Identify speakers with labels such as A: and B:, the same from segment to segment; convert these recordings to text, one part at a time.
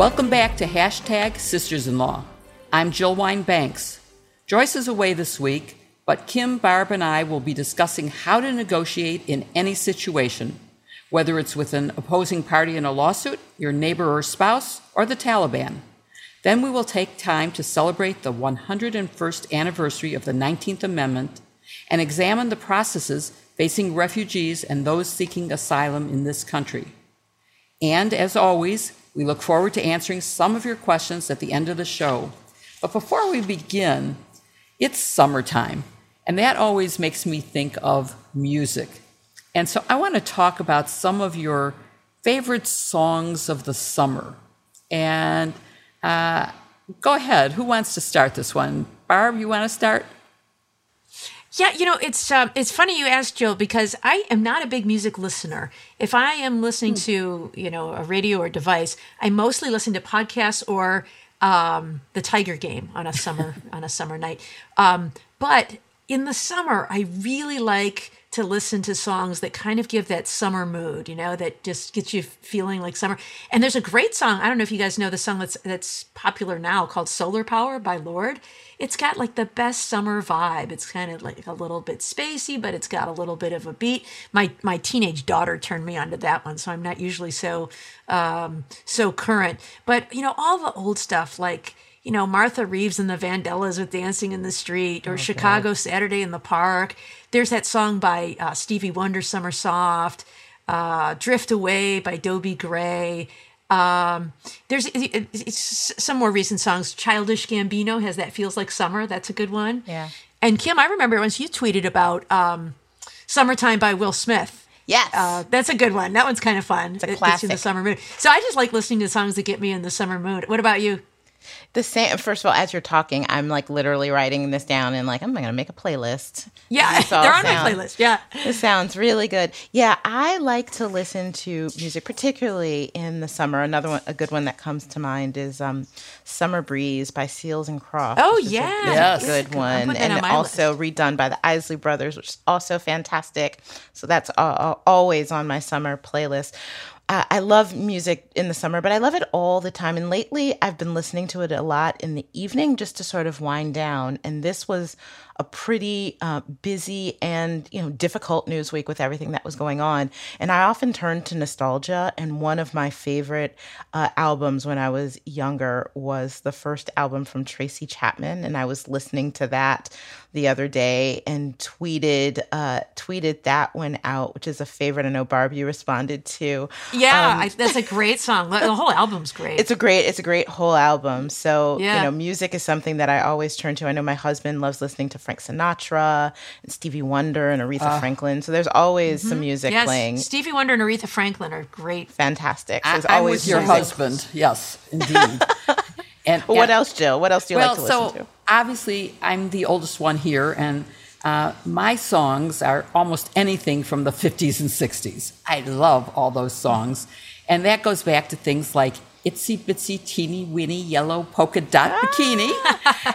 A: Welcome back to hashtag Sisters in Law. I'm Jill Wine Banks. Joyce is away this week, but Kim, Barb, and I will be discussing how to negotiate in any situation, whether it's with an opposing party in a lawsuit, your neighbor or spouse, or the Taliban. Then we will take time to celebrate the 101st anniversary of the 19th Amendment and examine the processes facing refugees and those seeking asylum in this country. And as always, we look forward to answering some of your questions at the end of the show. But before we begin, it's summertime, and that always makes me think of music. And so I want to talk about some of your favorite songs of the summer. And uh, go ahead. Who wants to start this one? Barb, you want to start?
B: Yeah, you know, it's uh, it's funny you asked Jill because I am not a big music listener. If I am listening hmm. to you know a radio or device, I mostly listen to podcasts or um, the Tiger Game on a summer on a summer night. Um, but in the summer, I really like to listen to songs that kind of give that summer mood, you know, that just gets you feeling like summer. And there's a great song. I don't know if you guys know the song that's that's popular now called Solar Power by Lorde. It's got like the best summer vibe. It's kind of like a little bit spacey, but it's got a little bit of a beat. My my teenage daughter turned me onto that one, so I'm not usually so um so current. But you know, all the old stuff like you know, Martha Reeves and the Vandellas with Dancing in the Street or Chicago Saturday in the Park. There's that song by uh, Stevie Wonder, Summer Soft, uh, Drift Away by Dobie Gray. Um, there's it, some more recent songs. Childish Gambino has that Feels Like Summer. That's a good one.
C: Yeah.
B: And Kim, I remember once you tweeted about um, Summertime by Will Smith.
C: Yes.
B: Uh, that's a good one. That one's kind of fun.
C: It's a classic.
B: in the summer mood. So I just like listening to songs that get me in the summer mood. What about you?
C: The same first of all as you're talking i'm like literally writing this down and like i'm gonna make a playlist.
B: Yeah they're on sound, my playlist yeah.
C: it sounds really good. Yeah i like to listen to music particularly in the summer. Another one a good one that comes to mind is um, summer breeze by seals and crofts
B: oh yeah
A: yes.
C: good one and also list. redone by the isley brothers which is also fantastic. So that's uh, always on my summer playlist I love music in the summer, but I love it all the time. And lately, I've been listening to it a lot in the evening just to sort of wind down. And this was a pretty uh, busy and you know difficult news week with everything that was going on. And I often turn to nostalgia. And one of my favorite uh, albums when I was younger was the first album from Tracy Chapman, and I was listening to that the other day and tweeted uh, tweeted that one out, which is a favorite. I know Barb, you responded to.
B: Yeah, um, I, that's a great song. The whole album's great.
C: It's a great it's a great whole album. So yeah. you know, music is something that I always turn to. I know my husband loves listening to. Frank Sinatra and Stevie Wonder and Aretha uh, Franklin. So there's always mm-hmm. some music
B: yes,
C: playing.
B: Stevie Wonder and Aretha Franklin are great.
C: Fantastic.
A: So I, always your husband. Yes, indeed.
C: and, what else, Jill? What else do you
A: well,
C: like to listen
A: so
C: to?
A: Obviously, I'm the oldest one here, and uh, my songs are almost anything from the 50s and 60s. I love all those songs. And that goes back to things like itsy bitsy teeny weeny yellow polka dot ah. bikini.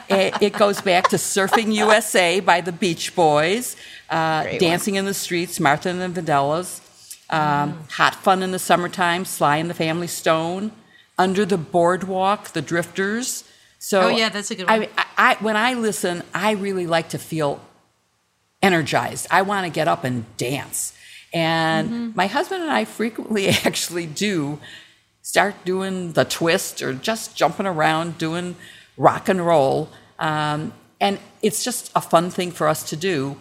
A: it, it, goes back to Surfing USA by the Beach Boys, uh, Dancing one. in the Streets, Martha and the Vandellas, um, mm. Hot Fun in the Summertime, Sly and the Family Stone, Under the Boardwalk, The Drifters.
B: So oh yeah, that's a good one.
A: I, I, I, when I listen, I really like to feel energized. I want to get up and dance. And mm-hmm. my husband and I frequently actually do start doing the twist or just jumping around doing rock and roll. Um, and it's just a fun thing for us to do.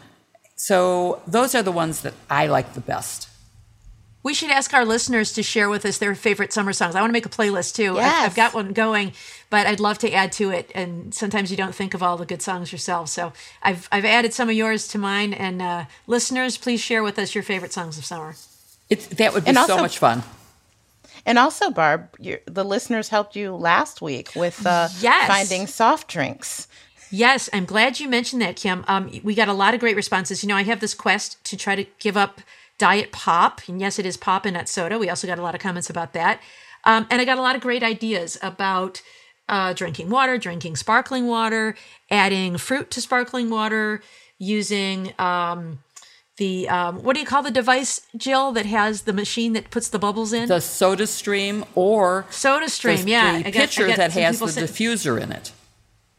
A: So those are the ones that I like the best.
B: We should ask our listeners to share with us their favorite summer songs. I want to make a playlist too.
C: Yes.
B: I've, I've got one going, but I'd love to add to it. And sometimes you don't think of all the good songs yourself. So I've, I've added some of yours to mine. And uh, listeners, please share with us your favorite songs of summer.
A: It's, that would be also, so much fun.
C: And also, Barb, the listeners helped you last week with uh,
B: yes.
C: finding soft drinks.
B: Yes, I'm glad you mentioned that, Kim. Um, we got a lot of great responses. You know, I have this quest to try to give up diet pop, and yes, it is pop and not soda. We also got a lot of comments about that, um, and I got a lot of great ideas about uh, drinking water, drinking sparkling water, adding fruit to sparkling water, using um, the um, what do you call the device, Jill, that has the machine that puts the bubbles in?
A: The Soda Stream or
B: Soda Stream,
A: the,
B: yeah.
A: the
B: I
A: pitcher
B: got
A: that has the
B: sent-
A: diffuser in it.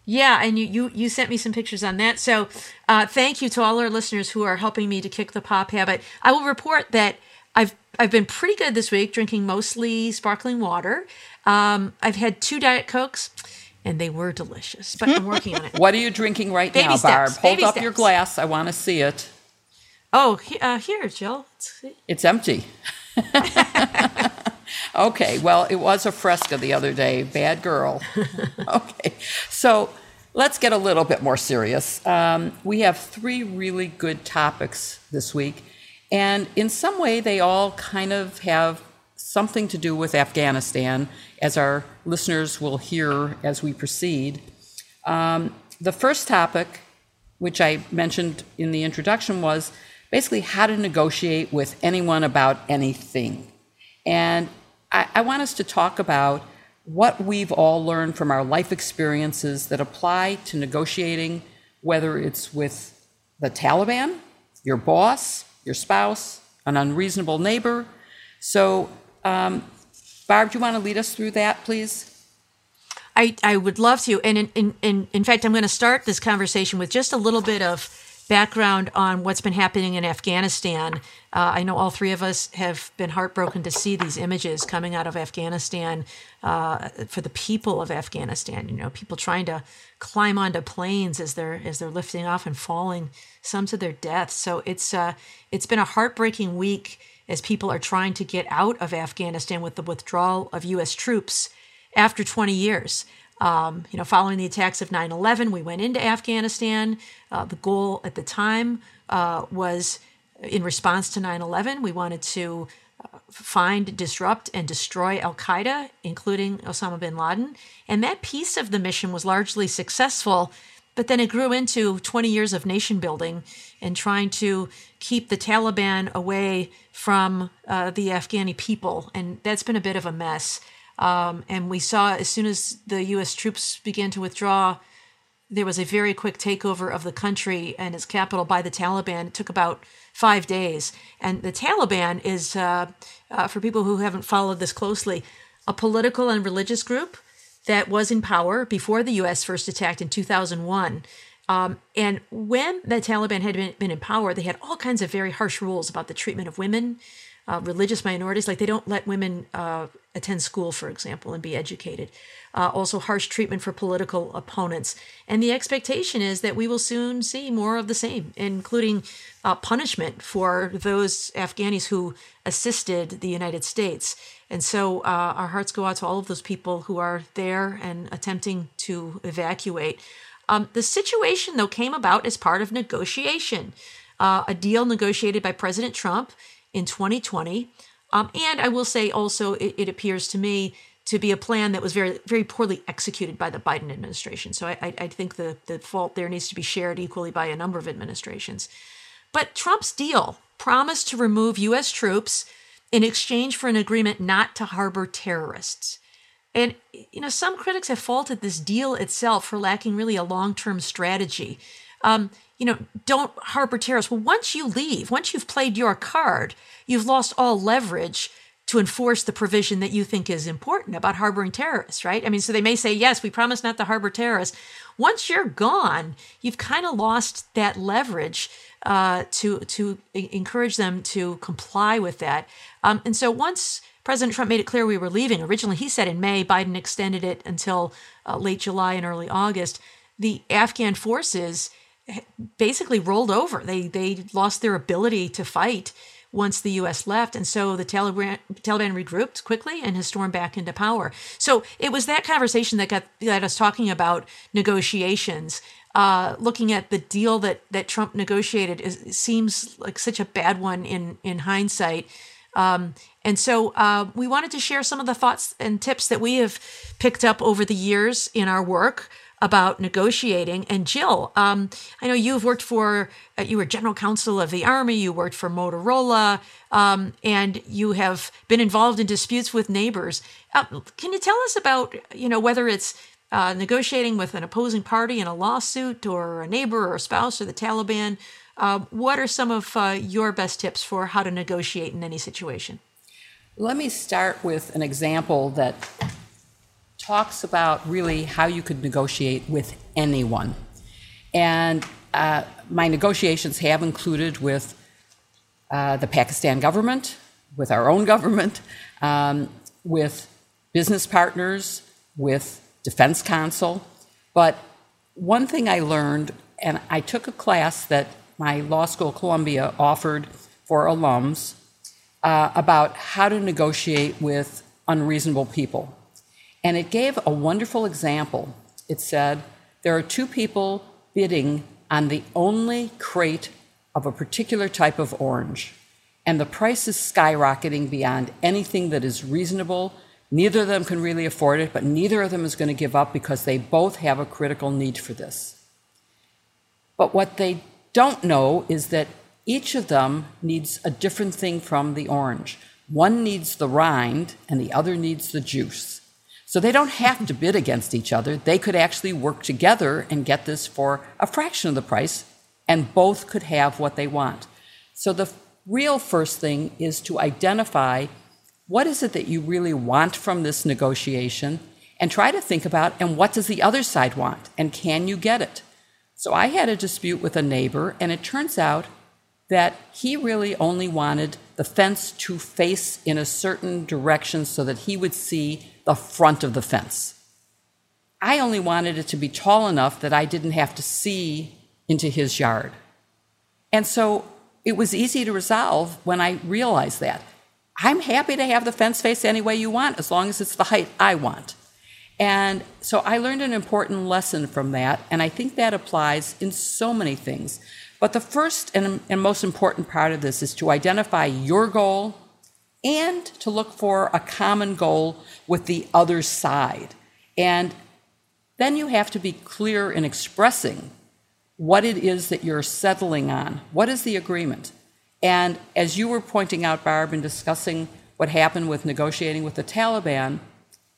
B: Yeah, and you you you sent me some pictures on that. So uh, thank you to all our listeners who are helping me to kick the pop habit. I will report that I've I've been pretty good this week, drinking mostly sparkling water. Um, I've had two diet cokes, and they were delicious. But I'm working on it.
A: What are you drinking right
B: Baby
A: now, Barb? Hold
B: baby
A: up your glass. I want to see it.
B: Oh, he, uh, here, Jill. It's-
A: empty. okay, well, it was a fresca the other day. Bad girl. okay, so let's get a little bit more serious. Um, we have three really good topics this week, and in some way, they all kind of have something to do with Afghanistan, as our listeners will hear as we proceed. Um, the first topic, which I mentioned in the introduction, was basically how to negotiate with anyone about anything. And I, I want us to talk about what we've all learned from our life experiences that apply to negotiating, whether it's with the Taliban, your boss, your spouse, an unreasonable neighbor. So, um, Barb, do you want to lead us through that, please?
B: I, I would love to. And in, in, in, in fact, I'm going to start this conversation with just a little bit of background on what's been happening in Afghanistan. Uh, I know all three of us have been heartbroken to see these images coming out of Afghanistan uh, for the people of Afghanistan. You know, people trying to climb onto planes as they're as they're lifting off and falling, some to their death. So it's uh, it's been a heartbreaking week as people are trying to get out of Afghanistan with the withdrawal of U.S. troops after 20 years. Um, you know, following the attacks of 9 11, we went into Afghanistan. Uh, the goal at the time uh, was in response to 9 11, we wanted to uh, find, disrupt, and destroy Al Qaeda, including Osama bin Laden. And that piece of the mission was largely successful. But then it grew into 20 years of nation building and trying to keep the Taliban away from uh, the Afghani people. And that's been a bit of a mess. Um, and we saw as soon as the U.S. troops began to withdraw, there was a very quick takeover of the country and its capital by the Taliban. It took about five days. And the Taliban is, uh, uh, for people who haven't followed this closely, a political and religious group that was in power before the U.S. first attacked in 2001. Um, and when the Taliban had been, been in power, they had all kinds of very harsh rules about the treatment of women, uh, religious minorities. Like they don't let women uh, attend school, for example, and be educated. Uh, also, harsh treatment for political opponents. And the expectation is that we will soon see more of the same, including uh, punishment for those Afghanis who assisted the United States. And so uh, our hearts go out to all of those people who are there and attempting to evacuate. Um, the situation, though, came about as part of negotiation, uh, a deal negotiated by President Trump in 2020. Um, and I will say also, it, it, appears to me to be a plan that was very, very poorly executed by the Biden administration. So I, I, I think the, the fault there needs to be shared equally by a number of administrations. But Trump's deal promised to remove U.S. troops in exchange for an agreement not to harbor terrorists. And, you know, some critics have faulted this deal itself for lacking really a long term strategy. Um, you know, don't harbor terrorists. Well, once you leave, once you've played your card, you've lost all leverage to enforce the provision that you think is important about harboring terrorists, right? I mean, so they may say, yes, we promise not to harbor terrorists. Once you're gone, you've kind of lost that leverage uh, to to encourage them to comply with that. Um, and so once President Trump made it clear we were leaving, originally he said in May, Biden extended it until uh, late July and early August. The Afghan forces basically rolled over. They they lost their ability to fight once the U.S. left, and so the Taliban Taliban regrouped quickly and has stormed back into power. So it was that conversation that got got us talking about negotiations. Uh, looking at the deal that that Trump negotiated is, seems like such a bad one in in hindsight. Um, and so uh, we wanted to share some of the thoughts and tips that we have picked up over the years in our work about negotiating. And Jill, um, I know you've worked for, uh, you were general counsel of the Army, you worked for Motorola, um, and you have been involved in disputes with neighbors. Uh, can you tell us about, you know, whether it's uh, negotiating with an opposing party in a lawsuit or a neighbor or a spouse or the Taliban? Uh, what are some of uh, your best tips for how to negotiate in any situation?
A: Let me start with an example that talks about really how you could negotiate with anyone. And uh, my negotiations have included with uh, the Pakistan government, with our own government, um, with business partners, with defense counsel. But one thing I learned, and I took a class that my law school, Columbia, offered for alums uh, about how to negotiate with unreasonable people. And it gave a wonderful example. It said there are two people bidding on the only crate of a particular type of orange, and the price is skyrocketing beyond anything that is reasonable. Neither of them can really afford it, but neither of them is going to give up because they both have a critical need for this. But what they don't know is that each of them needs a different thing from the orange. One needs the rind, and the other needs the juice. So they don't have to bid against each other. They could actually work together and get this for a fraction of the price, and both could have what they want. So the real first thing is to identify what is it that you really want from this negotiation and try to think about and what does the other side want and can you get it? So I had a dispute with a neighbor and it turns out that he really only wanted the fence to face in a certain direction so that he would see the front of the fence. I only wanted it to be tall enough that I didn't have to see into his yard. And so it was easy to resolve when I realized that. I'm happy to have the fence face any way you want as long as it's the height I want. And so I learned an important lesson from that, and I think that applies in so many things. But the first and, and most important part of this is to identify your goal and to look for a common goal with the other side. And then you have to be clear in expressing what it is that you're settling on. What is the agreement? And as you were pointing out, Barb, in discussing what happened with negotiating with the Taliban,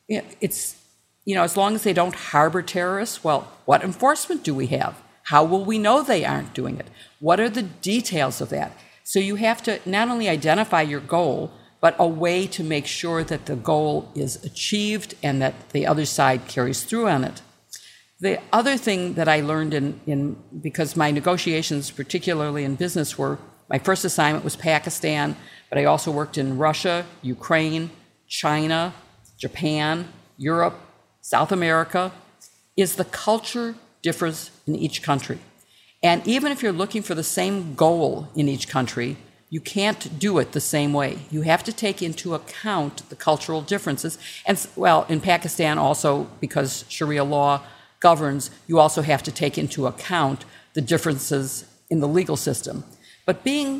A: it's, you know, as long as they don't harbor terrorists, well, what enforcement do we have? How will we know they aren't doing it? What are the details of that? So you have to not only identify your goal, but a way to make sure that the goal is achieved and that the other side carries through on it. The other thing that I learned in, in because my negotiations, particularly in business, were my first assignment was Pakistan, but I also worked in Russia, Ukraine, China, Japan, Europe, South America, is the culture differs in each country. And even if you're looking for the same goal in each country, you can't do it the same way. You have to take into account the cultural differences. And well, in Pakistan, also because Sharia law governs, you also have to take into account the differences in the legal system. But being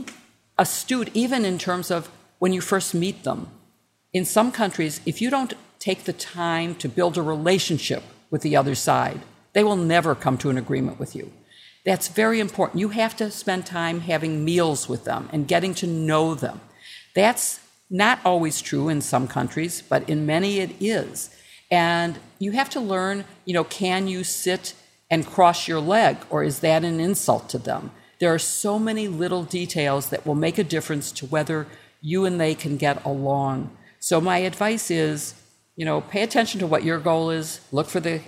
A: astute, even in terms of when you first meet them, in some countries, if you don't take the time to build a relationship with the other side, they will never come to an agreement with you. That's very important. You have to spend time having meals with them and getting to know them. That's not always true in some countries, but in many it is. And you have to learn, you know, can you sit and cross your leg or is that an insult to them? There are so many little details that will make a difference to whether you and they can get along. So my advice is, you know, pay attention to what your goal is, look for the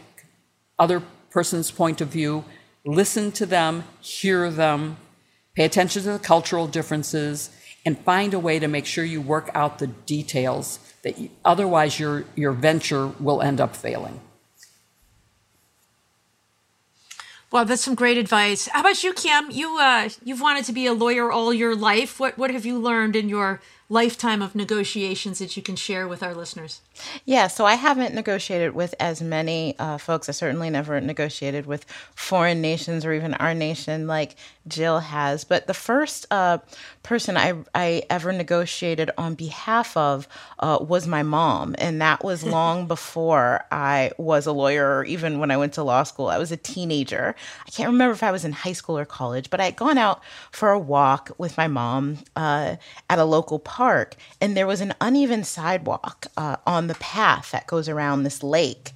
A: other person's point of view, listen to them, hear them, pay attention to the cultural differences, and find a way to make sure you work out the details that you, otherwise your, your venture will end up failing.
B: Well, that's some great advice. How about you, Kim? You uh, you've wanted to be a lawyer all your life. What what have you learned in your lifetime of negotiations that you can share with our listeners?
C: Yeah, so I haven't negotiated with as many uh, folks. I certainly never negotiated with foreign nations or even our nation like Jill has. But the first uh, person I, I ever negotiated on behalf of uh, was my mom. And that was long before I was a lawyer or even when I went to law school. I was a teenager. I can't remember if I was in high school or college, but I had gone out for a walk with my mom uh, at a local park and there was an uneven sidewalk uh, on the path that goes around this lake.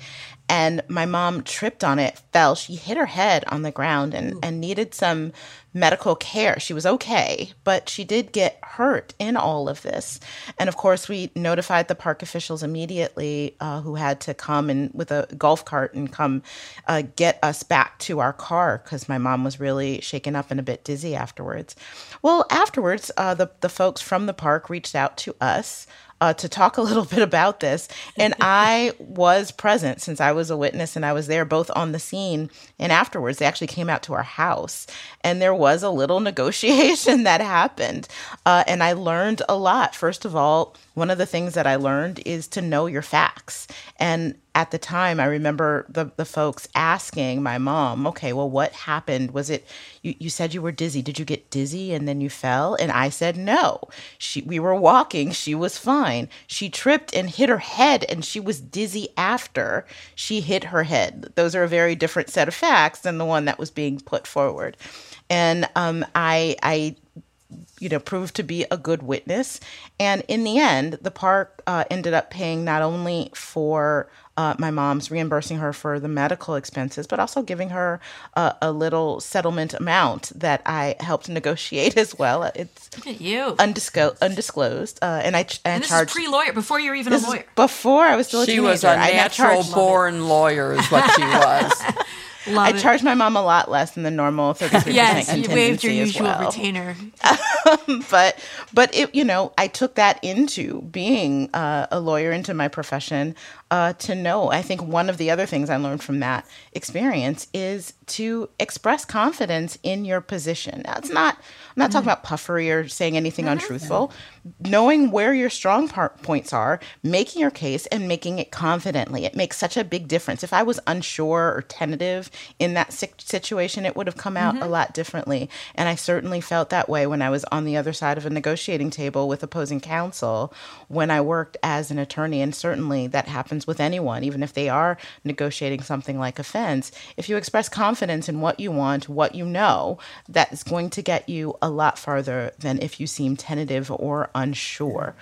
C: And my mom tripped on it, fell. She hit her head on the ground and, and needed some medical care. She was okay, but she did get hurt in all of this. And of course, we notified the park officials immediately uh, who had to come and with a golf cart and come uh, get us back to our car because my mom was really shaken up and a bit dizzy afterwards. Well, afterwards, uh, the, the folks from the park reached out to us uh, to talk a little bit about this. And I was present since I was a witness and I was there both on the scene and afterwards. They actually came out to our house and there was a little negotiation that happened. Uh, and I learned a lot. First of all, one of the things that I learned is to know your facts. And at the time, I remember the, the folks asking my mom, okay, well, what happened? Was it, you, you said you were dizzy. Did you get dizzy and then you fell? And I said, no. She, we were walking. She was fine. She tripped and hit her head and she was dizzy after she hit her head. Those are a very different set of facts than the one that was being put forward. And um, I, I you know, proved to be a good witness. And in the end, the park uh, ended up paying not only for uh, my mom's reimbursing her for the medical expenses, but also giving her a, a little settlement amount that I helped negotiate as well. It's
B: you
C: undisclosed, undisclosed, uh, and I and,
B: and this
C: charged
B: is pre-lawyer before you're even a lawyer.
C: Before I was still a
A: she
C: teenager.
A: was a natural born lawyer, is what she was.
B: Love
C: I
B: it.
C: charged my mom a lot less than the normal 33%
B: Yes, you waived your usual
C: well.
B: retainer.
C: but but it you know I took that into being uh, a lawyer into my profession uh, to know. I think one of the other things I learned from that experience is to express confidence in your position. It's not I'm not talking about puffery or saying anything untruthful. Knowing where your strong part points are, making your case and making it confidently. It makes such a big difference. If I was unsure or tentative in that situation, it would have come out a lot differently. And I certainly felt that way when I was on the other side of a negotiating table with opposing counsel when I worked as an attorney. And certainly that happens with anyone, even if they are negotiating something like a fence. If you express confidence in what you want, what you know, that is going to get you a lot farther than if you seem tentative or unsure.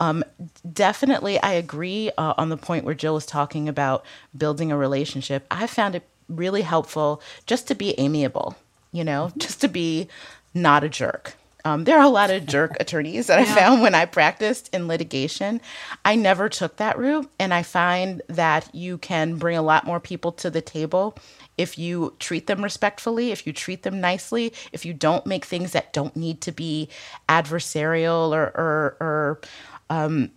C: Um, definitely, I agree uh, on the point where Jill was talking about building a relationship. I found it really helpful just to be amiable, you know, just to be not a jerk. Um, there are a lot of jerk attorneys that I found when I practiced in litigation. I never took that route, and I find that you can bring a lot more people to the table if you treat them respectfully, if you treat them nicely, if you don't make things that don't need to be adversarial or or, or um,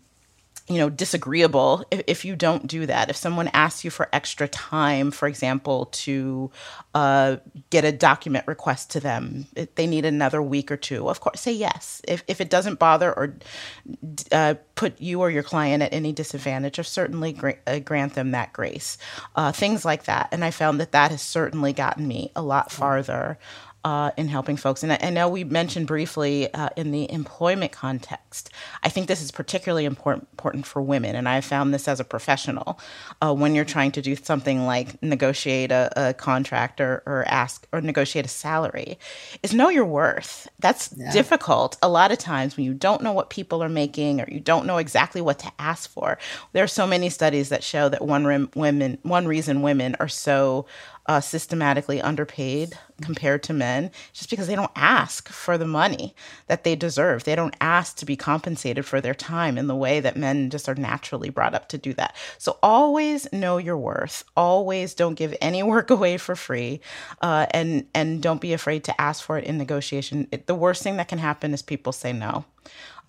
C: you know disagreeable if, if you don't do that. If someone asks you for extra time for example to uh, get a document request to them they need another week or two of course say yes. If, if it doesn't bother or uh, put you or your client at any disadvantage or certainly gra- uh, grant them that grace. Uh, things like that. And i found that that has certainly gotten me a lot farther uh, in helping folks. And I, I know we mentioned briefly uh, in the employment context. I think this is particularly important important for women, and I found this as a professional uh, when you're trying to do something like negotiate a, a contract or, or ask or negotiate a salary, is know your worth. That's difficult a lot of times when you don't know what people are making or you don't know exactly what to ask for. There are so many studies that show that one women one reason women are so uh, systematically underpaid compared to men just because they don't ask for the money that they deserve. They don't ask to be compensated for their time in the way that men just are naturally brought up to do that. So always know your worth. Always don't give any work away for free, uh, and and don't be afraid to ask for it in negotiation. It, the worst thing that can happen is people say no.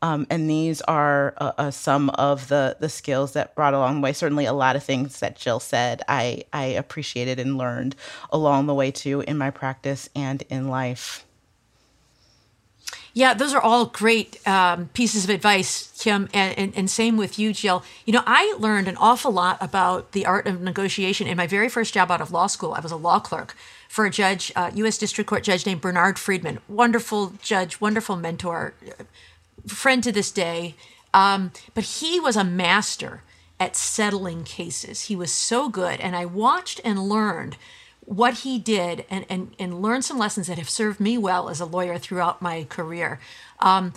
C: Um, and these are uh, some of the the skills that brought along the way. Certainly, a lot of things that Jill said, I I appreciated and learned along the way too in my practice and in life.
B: Yeah, those are all great um, pieces of advice, Kim, and, and, and same with you, Jill. You know, I learned an awful lot about the art of negotiation in my very first job out of law school. I was a law clerk for a judge, uh, U.S. District Court judge named Bernard Friedman. Wonderful judge, wonderful mentor, friend to this day. Um, but he was a master at settling cases. He was so good. And I watched and learned what he did and, and, and learned some lessons that have served me well as a lawyer throughout my career. Um,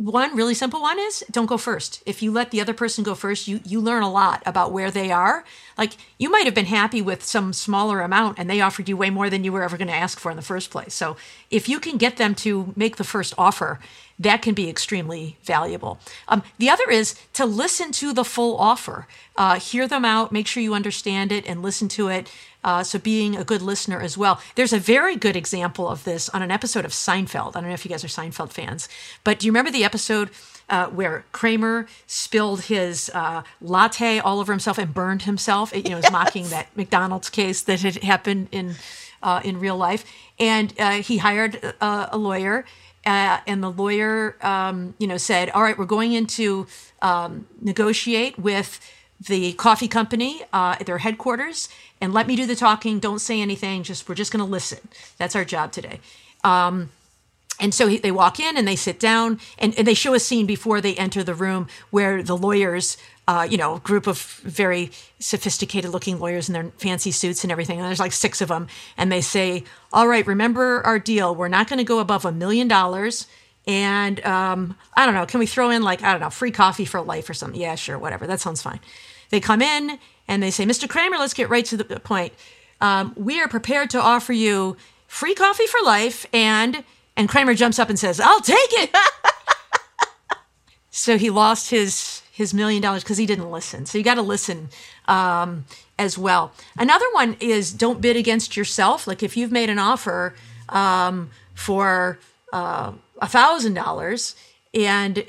B: one really simple one is don't go first. If you let the other person go first, you you learn a lot about where they are. Like you might have been happy with some smaller amount and they offered you way more than you were ever going to ask for in the first place. So if you can get them to make the first offer, that can be extremely valuable. Um, the other is to listen to the full offer, uh, hear them out, make sure you understand it, and listen to it. Uh, so being a good listener as well. There's a very good example of this on an episode of Seinfeld. I don't know if you guys are Seinfeld fans, but do you remember the episode uh, where Kramer spilled his uh, latte all over himself and burned himself? It, you know, was yes. mocking that McDonald's case that had happened in uh, in real life, and uh, he hired a lawyer uh, and the lawyer, um, you know, said, "All right, we're going into um, negotiate with the coffee company uh, at their headquarters, and let me do the talking. Don't say anything. Just we're just going to listen. That's our job today." Um, and so he, they walk in and they sit down, and, and, they show a scene before they enter the room where the lawyers uh, you know, group of very sophisticated looking lawyers in their fancy suits and everything. And there's like six of them. And they say, all right, remember our deal. We're not going to go above a million dollars. And um, I don't know, can we throw in like, I don't know, free coffee for life or something? Yeah, sure, whatever. That sounds fine. They come in and they say, Mr. Kramer, let's get right to the point. Um, we are prepared to offer you free coffee for life. And, and Kramer jumps up and says, I'll take it. so he lost his his million dollars because he didn't listen. So you got to listen um, as well. Another one is don't bid against yourself. Like if you've made an offer um, for uh, a thousand dollars and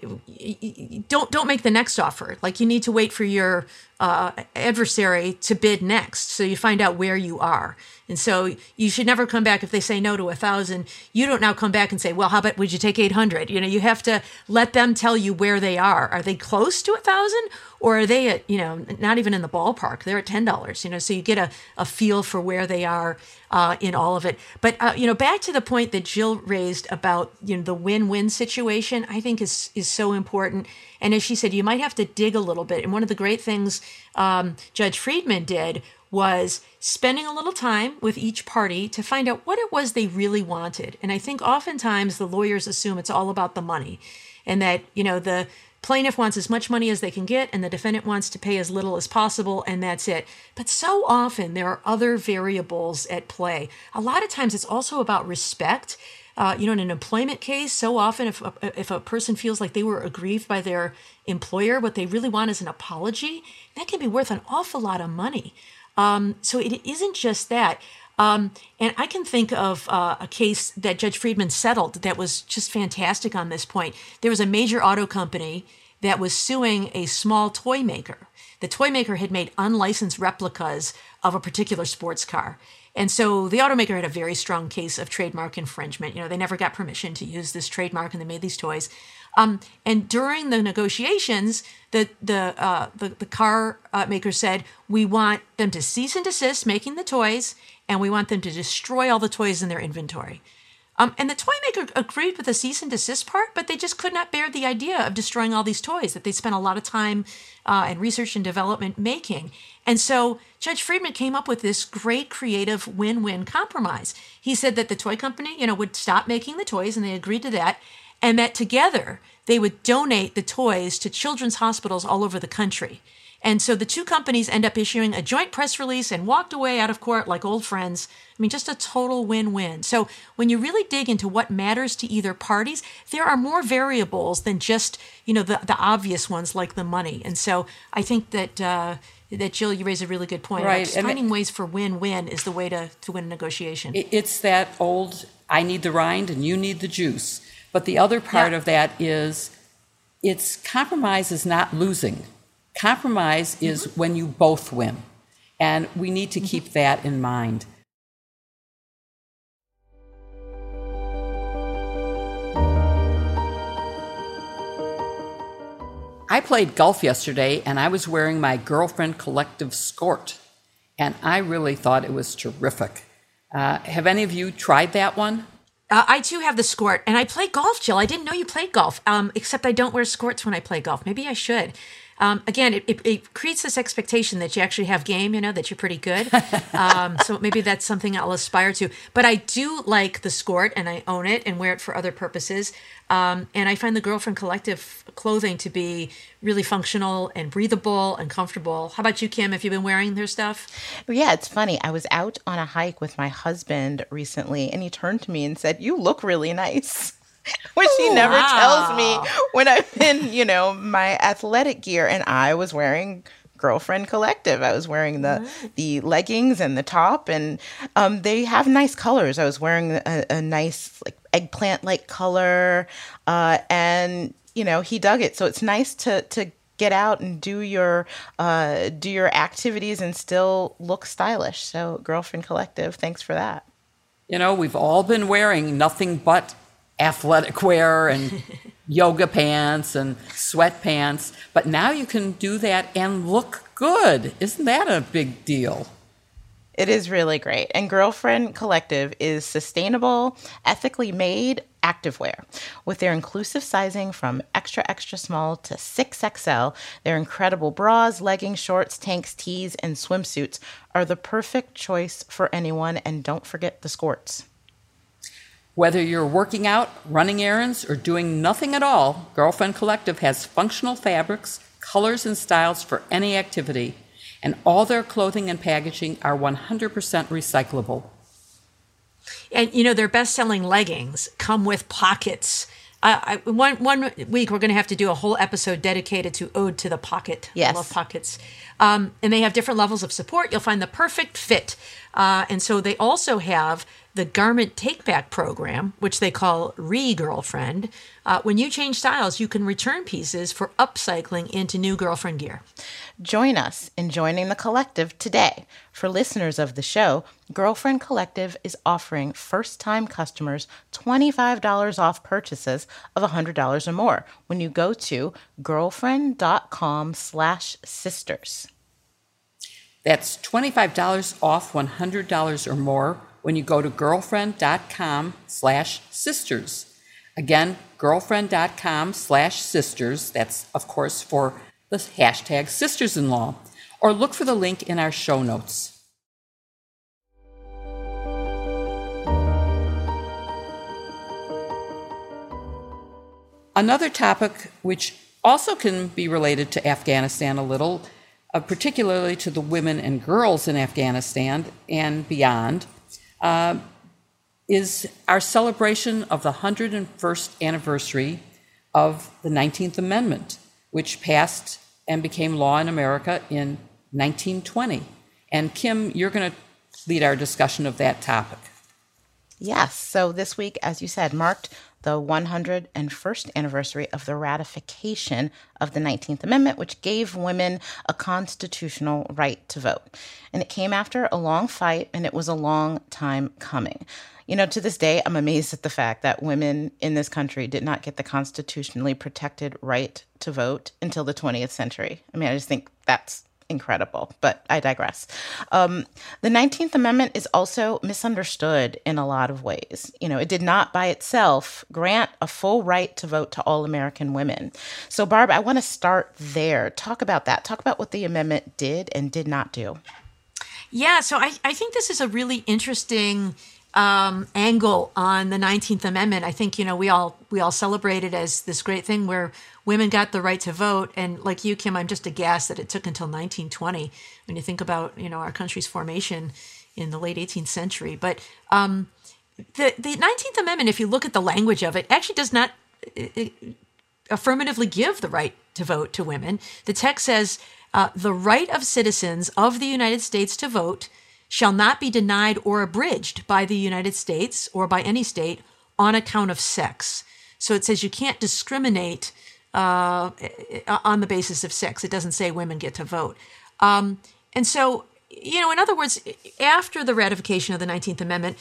B: don't don't make the next offer. Like you need to wait for your uh, adversary to bid next, so you find out where you are. And so you should never come back if they say no to a thousand. You don't now come back and say, well, how about would you take 800? You know, you have to let them tell you where they are. Are they close to a thousand or are they at, you know, not even in the ballpark? They're at $10, you know, so you get a, a feel for where they are uh, in all of it. But, uh, you know, back to the point that Jill raised about, you know, the win-win situation, I think is, is so important. And as she said, you might have to dig a little bit. And one of the great things um, Judge Friedman did was spending a little time with each party to find out what it was they really wanted. And I think oftentimes the lawyers assume it's all about the money and that, you know, the plaintiff wants as much money as they can get and the defendant wants to pay as little as possible and that's it. But so often there are other variables at play. A lot of times it's also about respect. Uh, you know, in an employment case, so often if a, if a person feels like they were aggrieved by their employer, what they really want is an apology, that can be worth an awful lot of money. Um, so it isn't just that. Um, and I can think of uh, a case that Judge Friedman settled that was just fantastic on this point. There was a major auto company that was suing a small toy maker. The toy maker had made unlicensed replicas of a particular sports car. And so the automaker had a very strong case of trademark infringement. You know, they never got permission to use this trademark and they made these toys. Um, and during the negotiations, the the uh, the, the, car uh, maker said, "We want them to cease and desist making the toys, and we want them to destroy all the toys in their inventory." Um, and the toy maker agreed with the cease and desist part, but they just could not bear the idea of destroying all these toys that they spent a lot of time uh, and research and development making. And so Judge Friedman came up with this great creative win-win compromise. He said that the toy company, you know, would stop making the toys, and they agreed to that and that together they would donate the toys to children's hospitals all over the country. And so the two companies end up issuing a joint press release and walked away out of court like old friends. I mean, just a total win win. So when you really dig into what matters to either parties, there are more variables than just, you know, the, the obvious ones like the money. And so I think that, uh, that Jill, you raise a really good point.
A: Right.
B: finding ways for win win is the way to, to win a negotiation.
A: It's that old I need the rind and you need the juice. But the other part yeah. of that is it's compromise is not losing. Compromise mm-hmm. is when you both win. And we need to mm-hmm. keep that in mind. I played golf yesterday and I was wearing my girlfriend collective skort. And I really thought it was terrific. Uh, have any of you tried that one?
B: Uh, I too have the skort, and I play golf, Jill. I didn't know you played golf, um, except I don't wear skorts when I play golf. Maybe I should. Um, again, it, it, it, creates this expectation that you actually have game, you know, that you're pretty good. Um, so maybe that's something I'll aspire to. But I do like the skort and I own it and wear it for other purposes. Um, and I find the Girlfriend Collective clothing to be really functional and breathable and comfortable. How about you, Kim? Have you been wearing their stuff?
C: Yeah, it's funny. I was out on a hike with my husband recently and he turned to me and said, You look really nice. which he never wow. tells me when I'm in, you know, my athletic gear. And I was wearing girlfriend collective. I was wearing the right. the leggings and the top. And um, they have nice colors. I was wearing a, a nice like eggplant like color. Uh, and you know he dug it. So it's nice to to get out and do your uh, do your activities and still look stylish. So girlfriend collective thanks for that.
A: You know we've all been wearing nothing but athletic wear and yoga pants and sweatpants. But now you can do that and look good. Isn't that a big deal?
C: It is really great. And Girlfriend Collective is sustainable, ethically made activewear. With their inclusive sizing from extra, extra small to 6XL, their incredible bras, leggings, shorts, tanks, tees, and swimsuits are the perfect choice for anyone. And don't forget the skorts.
A: Whether you're working out, running errands, or doing nothing at all, Girlfriend Collective has functional fabrics, colors, and styles for any activity, and all their clothing and packaging are 100% recyclable.
B: And you know, their best selling leggings come with pockets. Uh, I, one one week we're going to have to do a whole episode dedicated to ode to the pocket.
C: Yes,
B: I love pockets. Um, and they have different levels of support. You'll find the perfect fit. Uh, and so they also have the garment take back program, which they call Re Girlfriend. Uh, when you change styles, you can return pieces for upcycling into new girlfriend gear.
C: Join us in joining the collective today. For listeners of the show, Girlfriend Collective is offering first time customers $25 off purchases of $100 or more when you go to girlfriend.com slash sisters.
A: That's $25 off $100 or more when you go to girlfriend.com slash sisters. Again, girlfriend.com slash sisters. That's, of course, for the hashtag sisters in law. Or look for the link in our show notes. Another topic which also can be related to Afghanistan a little, uh, particularly to the women and girls in Afghanistan and beyond, uh, is our celebration of the 101st anniversary of the 19th Amendment, which passed and became law in America in 1920. And Kim, you're going to lead our discussion of that topic.
C: Yes. So this week, as you said, marked the 101st anniversary of the ratification of the 19th Amendment, which gave women a constitutional right to vote. And it came after a long fight, and it was a long time coming. You know, to this day, I'm amazed at the fact that women in this country did not get the constitutionally protected right to vote until the 20th century. I mean, I just think that's incredible, but I digress. Um, the 19th Amendment is also misunderstood in a lot of ways. You know, it did not by itself grant a full right to vote to all American women. So, Barb, I want to start there. Talk about that. Talk about what the amendment did and did not do.
B: Yeah, so I, I think this is a really interesting um, angle on the 19th Amendment. I think you know we all we all celebrate it as this great thing where women got the right to vote. And like you, Kim, I'm just aghast that it took until 1920 when you think about you know our country's formation in the late 18th century. But um, the the 19th Amendment, if you look at the language of it, actually does not affirmatively give the right to vote to women. The text says uh, the right of citizens of the United States to vote shall not be denied or abridged by the United States or by any state on account of sex. So it says you can't discriminate uh, on the basis of sex. It doesn't say women get to vote. Um, and so, you know, in other words, after the ratification of the 19th Amendment,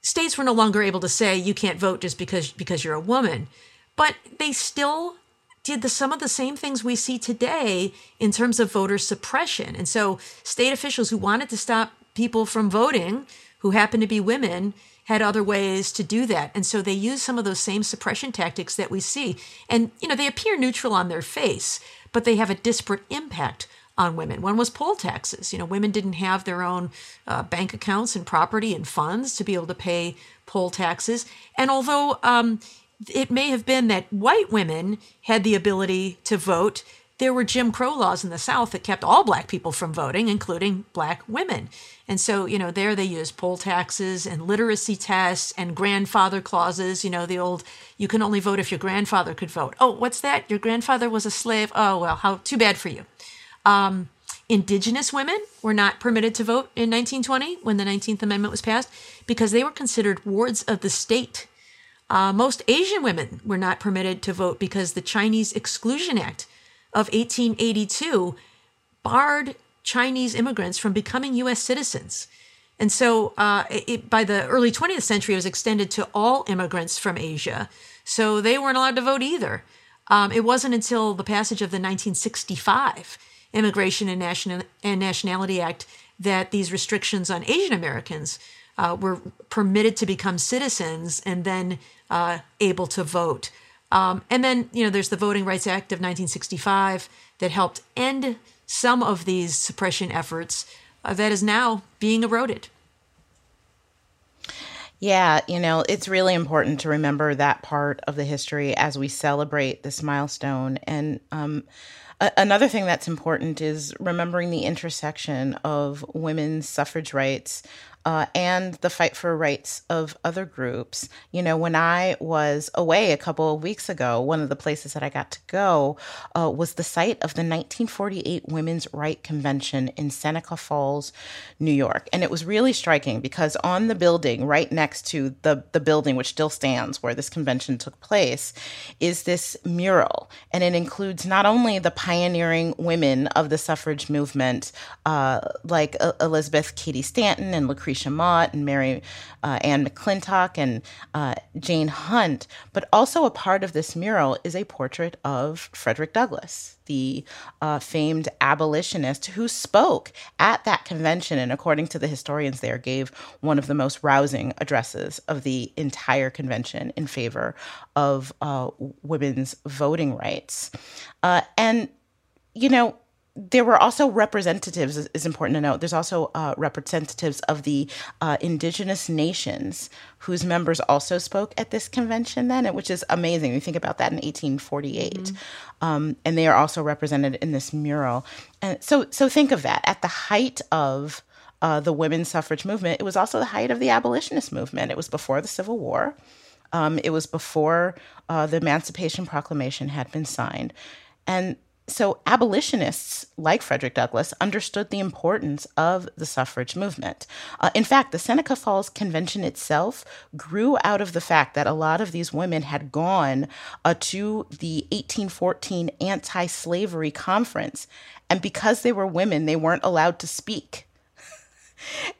B: states were no longer able to say you can't vote just because because you're a woman, but they still did the, some of the same things we see today in terms of voter suppression. And so, state officials who wanted to stop people from voting who happen to be women had other ways to do that. And so they use some of those same suppression tactics that we see. And, you know, they appear neutral on their face, but they have a disparate impact on women. One was poll taxes. You know, women didn't have their own uh, bank accounts and property and funds to be able to pay poll taxes. And although um, it may have been that white women had the ability to vote, there were Jim Crow laws in the South that kept all black people from voting, including black women. And so, you know, there they used poll taxes and literacy tests and grandfather clauses. You know, the old, you can only vote if your grandfather could vote. Oh, what's that? Your grandfather was a slave? Oh, well, how too bad for you. Um, indigenous women were not permitted to vote in 1920 when the 19th Amendment was passed because they were considered wards of the state. Uh, most Asian women were not permitted to vote because the Chinese Exclusion Act of 1882 barred Chinese immigrants from becoming U.S. citizens. And so uh, it, by the early 20th century, it was extended to all immigrants from Asia. So they weren't allowed to vote either. Um, it wasn't until the passage of the 1965 Immigration and, and Nationality Act that these restrictions on Asian Americans uh, were permitted to become citizens and then uh, able to vote. Um, and then, you know, there's the Voting Rights Act of 1965 that helped end some of these suppression efforts uh, that is now being eroded.
C: Yeah, you know, it's really important to remember that part of the history as we celebrate this milestone. And um, a- another thing that's important is remembering the intersection of women's suffrage rights uh, and the fight for rights of other groups. You know, when I was away a couple of weeks ago, one of the places that I got to go uh, was the site of the 1948 Women's Right Convention in Seneca Falls, New York. And it was really striking because on the building, right next to the, the building, which still stands where this convention took place, is this mural. And it includes not only the pioneering women of the suffrage movement, uh, like uh, Elizabeth Cady Stanton and Lucretia Lucretia Mott and Mary uh, Ann McClintock and uh, Jane Hunt. But also a part of this mural is a portrait of Frederick Douglass, the uh, famed abolitionist who spoke at that convention and, according to the historians there, gave one of the most rousing addresses of the entire convention in favor of uh, women's voting rights. Uh, and, you know, there were also representatives is important to note. There's also uh, representatives of the uh, indigenous nations whose members also spoke at this convention then which is amazing. You think about that in 1848 mm-hmm. um, and they are also represented in this mural. And so so think of that. At the height of uh, the women's suffrage movement it was also the height of the abolitionist movement. It was before the civil war. Um, it was before uh, the emancipation proclamation had been signed. And so, abolitionists like Frederick Douglass understood the importance of the suffrage movement. Uh, in fact, the Seneca Falls Convention itself grew out of the fact that a lot of these women had gone uh, to the 1814 anti slavery conference. And because they were women, they weren't allowed to speak.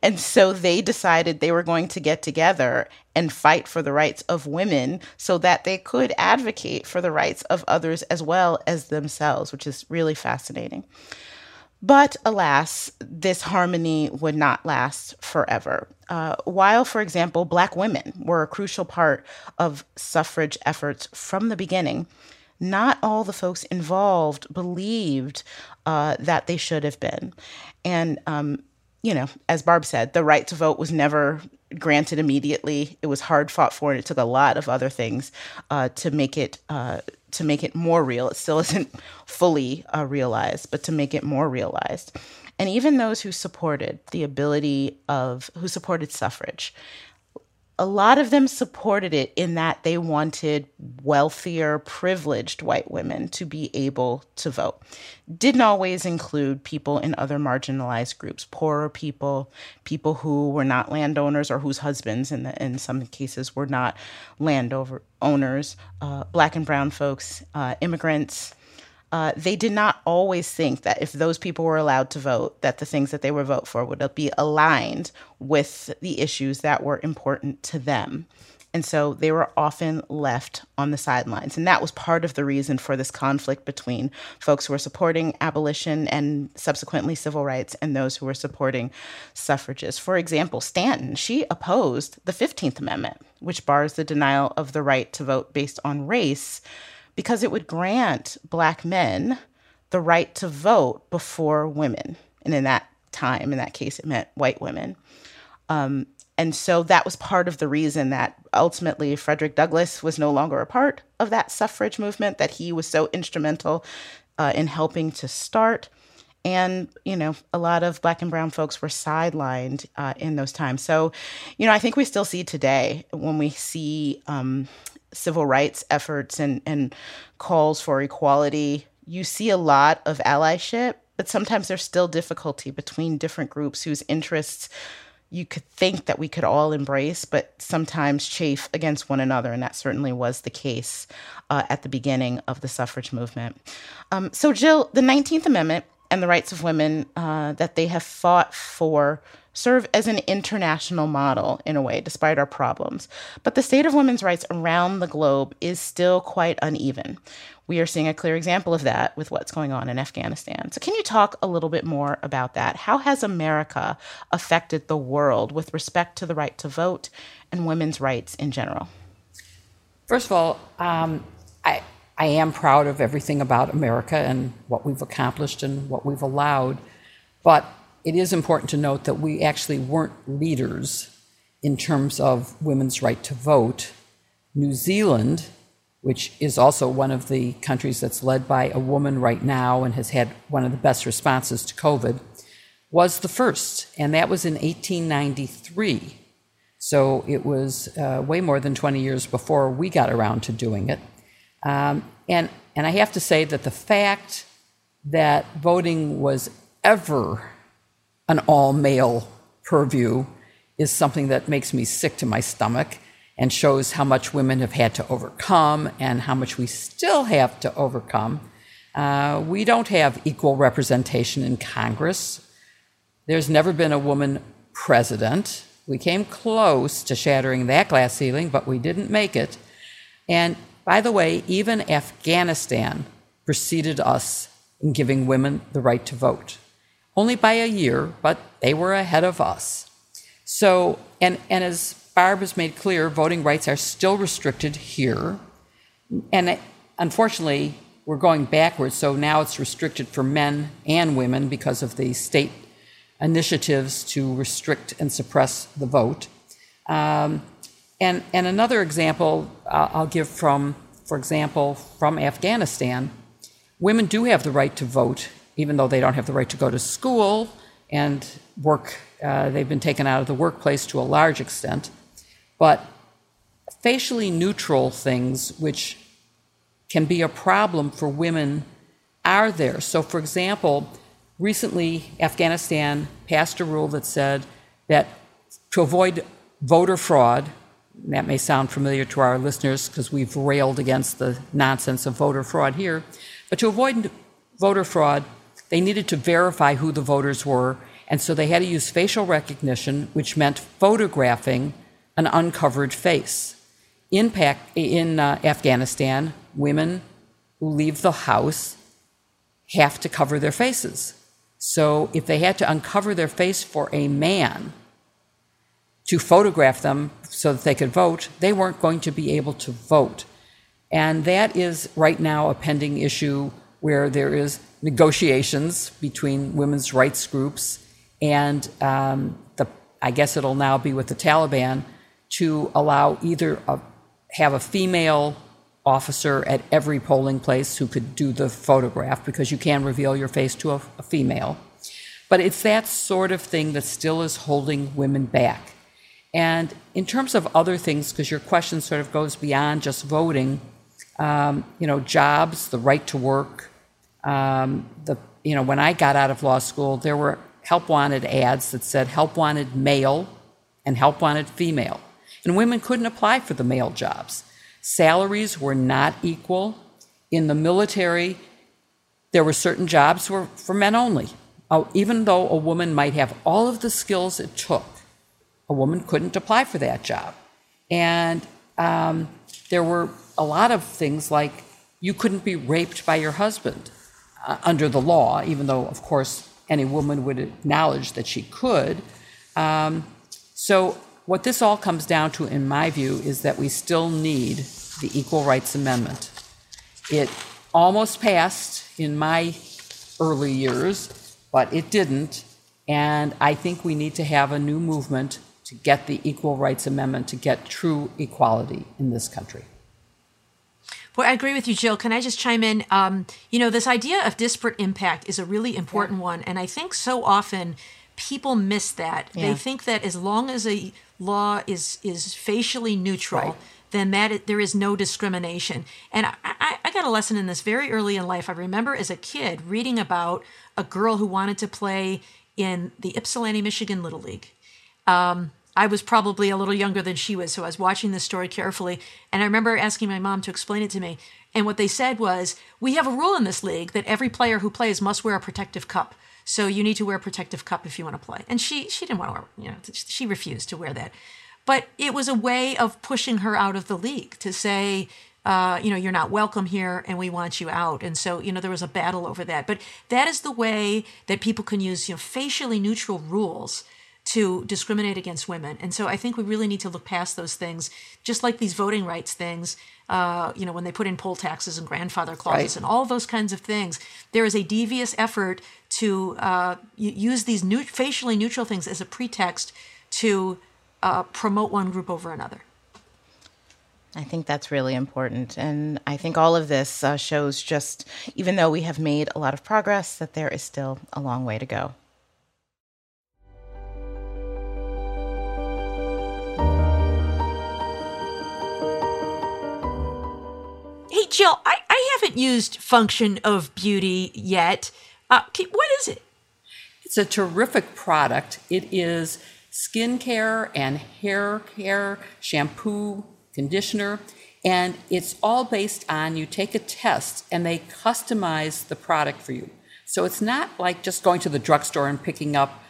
C: And so they decided they were going to get together and fight for the rights of women so that they could advocate for the rights of others as well as themselves, which is really fascinating. But alas, this harmony would not last forever. Uh, while, for example, Black women were a crucial part of suffrage efforts from the beginning, not all the folks involved believed uh, that they should have been. And um, you know, as Barb said, the right to vote was never granted immediately. It was hard fought for, and it took a lot of other things uh, to make it uh, to make it more real. It still isn't fully uh, realized, but to make it more realized. And even those who supported the ability of who supported suffrage a lot of them supported it in that they wanted wealthier, privileged white women to be able to vote. Didn't always include people in other marginalized groups, poorer people, people who were not landowners or whose husbands, in, the, in some cases, were not landowners, uh, black and brown folks, uh, immigrants. Uh, they did not always think that if those people were allowed to vote, that the things that they would vote for would be aligned with the issues that were important to them. And so they were often left on the sidelines. And that was part of the reason for this conflict between folks who were supporting abolition and subsequently civil rights and those who were supporting suffragists. For example, Stanton, she opposed the 15th Amendment, which bars the denial of the right to vote based on race because it would grant black men the right to vote before women. And in that time, in that case, it meant white women. Um, and so that was part of the reason that ultimately Frederick Douglass was no longer a part of that suffrage movement that he was so instrumental uh, in helping to start. And, you know, a lot of black and brown folks were sidelined uh, in those times. So, you know, I think we still see today when we see um, civil rights efforts and, and calls for equality, you see a lot of allyship, but sometimes there's still difficulty between different groups whose interests you could think that we could all embrace, but sometimes chafe against one another. And that certainly was the case uh, at the beginning of the suffrage movement. Um, so, Jill, the 19th Amendment and the rights of women uh, that they have fought for serve as an international model in a way, despite our problems. But the state of women's rights around the globe is still quite uneven. We are seeing a clear example of that with what's going on in Afghanistan. So, can you talk a little bit more about that? How has America affected the world with respect to the right to vote and women's rights in general?
A: First of all, um, I, I am proud of everything about America and what we've accomplished and what we've allowed. But it is important to note that we actually weren't leaders in terms of women's right to vote. New Zealand, which is also one of the countries that's led by a woman right now and has had one of the best responses to COVID, was the first, and that was in 1893. So it was uh, way more than 20 years before we got around to doing it. Um, and, and I have to say that the fact that voting was ever an all male purview is something that makes me sick to my stomach and shows how much women have had to overcome and how much we still have to overcome. Uh, we don't have equal representation in Congress. There's never been a woman president. We came close to shattering that glass ceiling, but we didn't make it. And by the way, even Afghanistan preceded us in giving women the right to vote only by a year, but they were ahead of us. So, and, and as Barb has made clear, voting rights are still restricted here. And unfortunately, we're going backwards. So now it's restricted for men and women because of the state initiatives to restrict and suppress the vote. Um, and, and another example I'll give from, for example, from Afghanistan, women do have the right to vote even though they don't have the right to go to school and work, uh, they've been taken out of the workplace to a large extent. But facially neutral things, which can be a problem for women, are there. So, for example, recently Afghanistan passed a rule that said that to avoid voter fraud, that may sound familiar to our listeners because we've railed against the nonsense of voter fraud here, but to avoid voter fraud, they needed to verify who the voters were, and so they had to use facial recognition, which meant photographing an uncovered face. In, in uh, Afghanistan, women who leave the house have to cover their faces. So if they had to uncover their face for a man to photograph them so that they could vote, they weren't going to be able to vote. And that is right now a pending issue where there is negotiations between women's rights groups and um, the, I guess it'll now be with the Taliban to allow either a, have a female officer at every polling place who could do the photograph because you can reveal your face to a, a female. But it's that sort of thing that still is holding women back. And in terms of other things, because your question sort of goes beyond just voting, um, you know, jobs, the right to work, um, the you know when I got out of law school, there were help wanted ads that said help wanted male and help wanted female, and women couldn't apply for the male jobs. Salaries were not equal in the military. there were certain jobs were for men only. Uh, even though a woman might have all of the skills it took, a woman couldn't apply for that job. And um, there were a lot of things like you couldn't be raped by your husband uh, under the law, even though, of course, any woman would acknowledge that she could. Um, so, what this all comes down to, in my view, is that we still need the Equal Rights Amendment. It almost passed in my early years, but it didn't. And I think we need to have a new movement to get the Equal Rights Amendment to get true equality in this country.
B: Well, I agree with you, Jill. Can I just chime in? Um, you know, this idea of disparate impact is a really important yeah. one. And I think so often people miss that. Yeah. They think that as long as a law is, is facially neutral, right. then that there is no discrimination. And I, I, I got a lesson in this very early in life. I remember as a kid reading about a girl who wanted to play in the Ypsilanti, Michigan Little League. Um, I was probably a little younger than she was, so I was watching this story carefully. And I remember asking my mom to explain it to me. And what they said was, We have a rule in this league that every player who plays must wear a protective cup. So you need to wear a protective cup if you want to play. And she she didn't want to wear, you know, she refused to wear that. But it was a way of pushing her out of the league to say, uh, you know, you're not welcome here and we want you out. And so, you know, there was a battle over that. But that is the way that people can use, you know, facially neutral rules to discriminate against women. And so I think we really need to look past those things, just like these voting rights things. Uh, you know, when they put in poll taxes and grandfather clauses right. and all those kinds of things, there is a devious effort to uh, use these new, facially neutral things as a pretext to uh, promote one group over another.
C: I think that's really important. And I think all of this uh, shows just, even though we have made a lot of progress, that there is still a long way to go.
B: Hey, Jill, I, I haven't used Function of Beauty yet. Uh, what is it?
A: It's a terrific product. It is skincare and hair care, shampoo, conditioner, and it's all based on you take a test and they customize the product for you. So it's not like just going to the drugstore and picking up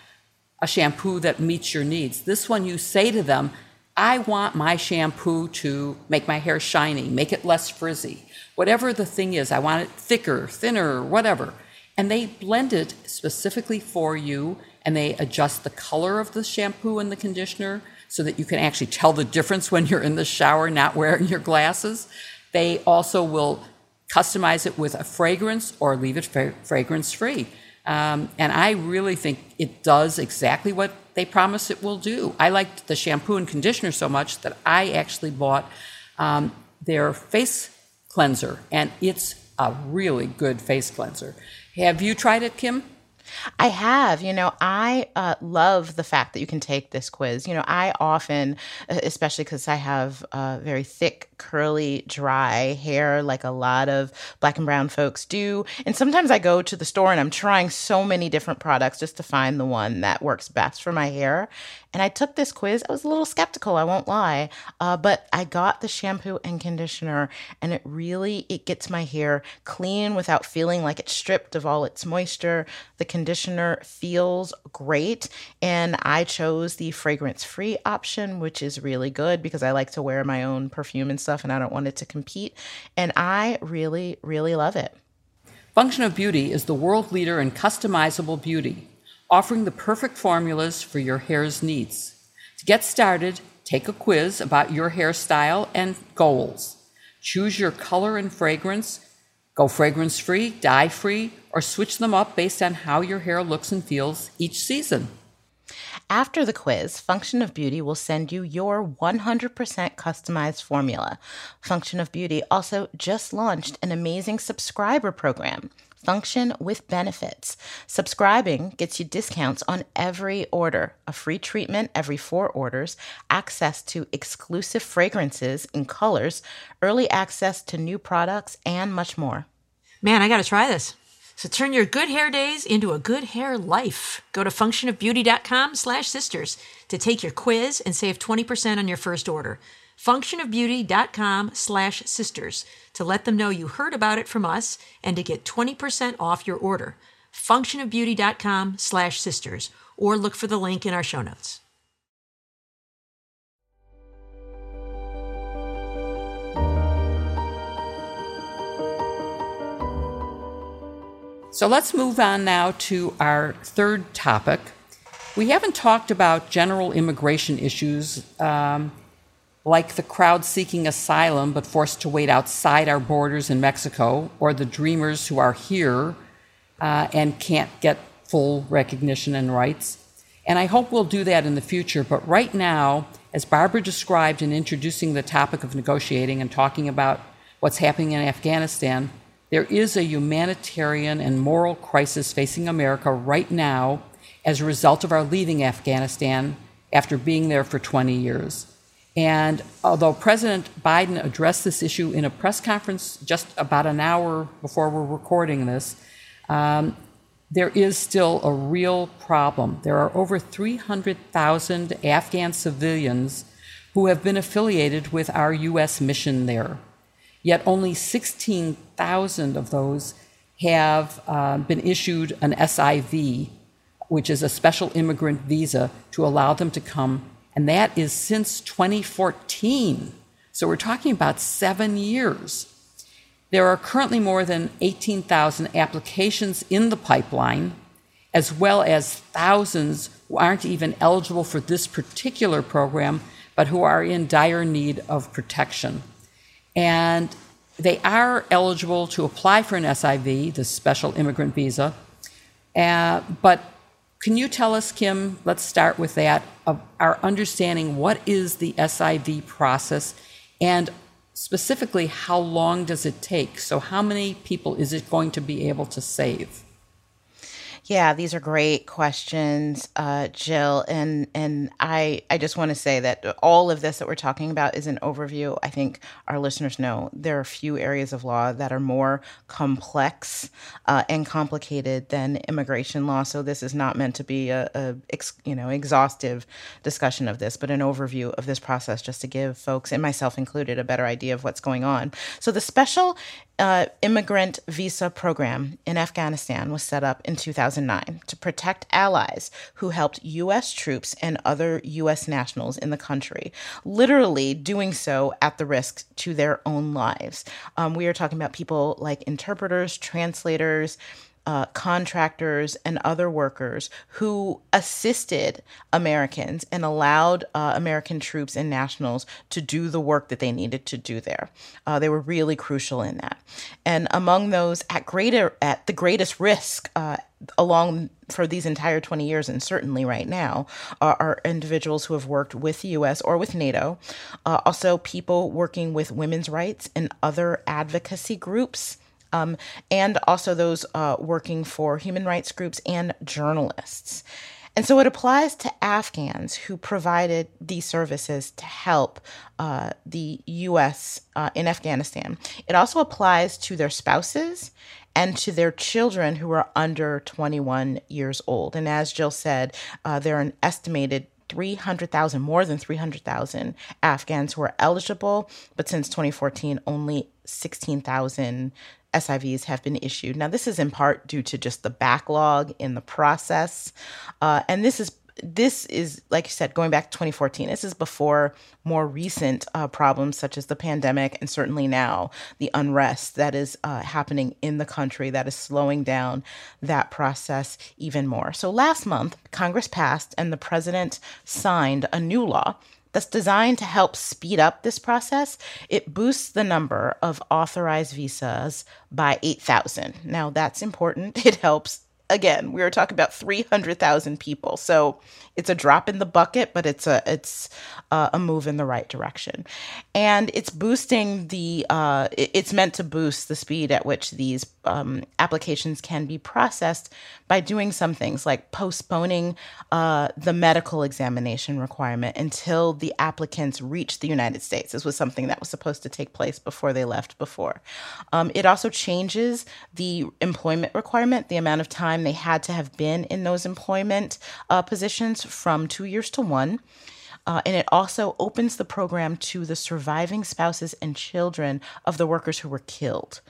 A: a shampoo that meets your needs. This one, you say to them, I want my shampoo to make my hair shiny, make it less frizzy. Whatever the thing is, I want it thicker, thinner, whatever. And they blend it specifically for you and they adjust the color of the shampoo and the conditioner so that you can actually tell the difference when you're in the shower not wearing your glasses. They also will customize it with a fragrance or leave it fra- fragrance free. Um, and I really think it does exactly what they promise it will do. I liked the shampoo and conditioner so much that I actually bought um, their face cleanser, and it's a really good face cleanser. Have you tried it, Kim?
C: I have. You know, I uh, love the fact that you can take this quiz. You know, I often, especially because I have uh, very thick, curly, dry hair, like a lot of black and brown folks do. And sometimes I go to the store and I'm trying so many different products just to find the one that works best for my hair. And I took this quiz. I was a little skeptical, I won't lie, uh, but I got the shampoo and conditioner, and it really it gets my hair clean without feeling like it's stripped of all its moisture. The conditioner feels great, and I chose the fragrance-free option, which is really good because I like to wear my own perfume and stuff, and I don't want it to compete. And I really, really love it.
A: Function of Beauty is the world leader in customizable beauty offering the perfect formulas for your hair's needs. To get started, take a quiz about your hairstyle and goals. Choose your color and fragrance. Go fragrance free, dye free, or switch them up based on how your hair looks and feels each season.
C: After the quiz, Function of Beauty will send you your 100% customized formula. Function of Beauty also just launched an amazing subscriber program function with benefits. Subscribing gets you discounts on every order, a free treatment every four orders, access to exclusive fragrances and colors, early access to new products, and much more.
B: Man, I got to try this. So turn your good hair days into a good hair life. Go to functionofbeauty.com slash sisters to take your quiz and save 20% on your first order. functionofbeauty.com slash sisters to let them know you heard about it from us and to get 20% off your order. functionofbeauty.com slash sisters or look for the link in our show notes.
A: So let's move on now to our third topic. We haven't talked about general immigration issues um, like the crowd seeking asylum but forced to wait outside our borders in Mexico, or the dreamers who are here uh, and can't get full recognition and rights. And I hope we'll do that in the future. But right now, as Barbara described in introducing the topic of negotiating and talking about what's happening in Afghanistan, there is a humanitarian and moral crisis facing America right now as a result of our leaving Afghanistan after being there for 20 years. And although President Biden addressed this issue in a press conference just about an hour before we're recording this, um, there is still a real problem. There are over 300,000 Afghan civilians who have been affiliated with our U.S. mission there. Yet only 16,000 of those have uh, been issued an SIV, which is a special immigrant visa to allow them to come. And that is since 2014. So we're talking about seven years. There are currently more than 18,000 applications in the pipeline, as well as thousands who aren't even eligible for this particular program, but who are in dire need of protection. And they are eligible to apply for an SIV, the special immigrant visa. Uh, but can you tell us, Kim, let's start with that, of our understanding what is the SIV process and specifically how long does it take? So, how many people is it going to be able to save?
C: Yeah, these are great questions, uh, Jill, and and I I just want to say that all of this that we're talking about is an overview. I think our listeners know there are few areas of law that are more complex uh, and complicated than immigration law. So this is not meant to be a, a ex, you know exhaustive discussion of this, but an overview of this process, just to give folks and myself included a better idea of what's going on. So the special uh, immigrant visa program in Afghanistan was set up in 2009 to protect allies who helped U.S. troops and other U.S. nationals in the country, literally doing so at the risk to their own lives. Um, we are talking about people like interpreters, translators, uh, contractors and other workers who assisted Americans and allowed uh, American troops and nationals to do the work that they needed to do there. Uh, they were really crucial in that. And among those at greater at the greatest risk uh, along for these entire 20 years and certainly right now are, are individuals who have worked with the US or with NATO, uh, also people working with women's rights and other advocacy groups um, and also those uh, working for human rights groups and journalists. And so it applies to Afghans who provided these services to help uh, the U.S. Uh, in Afghanistan. It also applies to their spouses and to their children who are under 21 years old. And as Jill said, uh, there are an estimated 300,000, more than 300,000 Afghans who are eligible, but since 2014, only 16,000 SIVs have been issued. Now, this is in part due to just the backlog in the process. Uh, and this is this is like you said going back to 2014 this is before more recent uh, problems such as the pandemic and certainly now the unrest that is uh, happening in the country that is slowing down that process even more so last month congress passed and the president signed a new law that's designed to help speed up this process. It boosts the number of authorized visas by 8,000. Now, that's important. It helps again, we were talking about 300,000 people. So it's a drop in the bucket, but it's a it's a move in the right direction, and it's boosting the. Uh, it's meant to boost the speed at which these um, applications can be processed by doing some things like postponing uh, the medical examination requirement until the applicants reach the United States. This was something that was supposed to take place before they left. Before, um, it also changes the employment requirement, the amount of time they had to have been in those employment uh, positions from two years to one. Uh, and it also opens the program to the surviving spouses and children of the workers who were killed.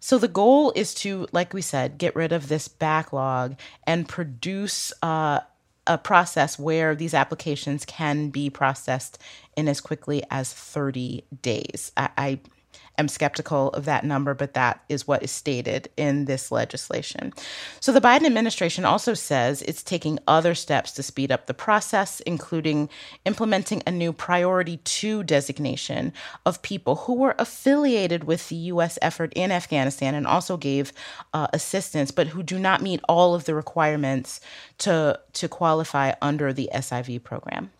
C: So the goal is to, like we said, get rid of this backlog and produce uh, a process where these applications can be processed in as quickly as 30 days. I, I am skeptical of that number, but that is what is stated in this legislation. So the Biden administration also says it's taking other steps to speed up the process, including implementing a new priority two designation of people who were affiliated with the U.S. effort in Afghanistan and also gave uh, assistance, but who do not meet all of the requirements to, to qualify under the SIV program.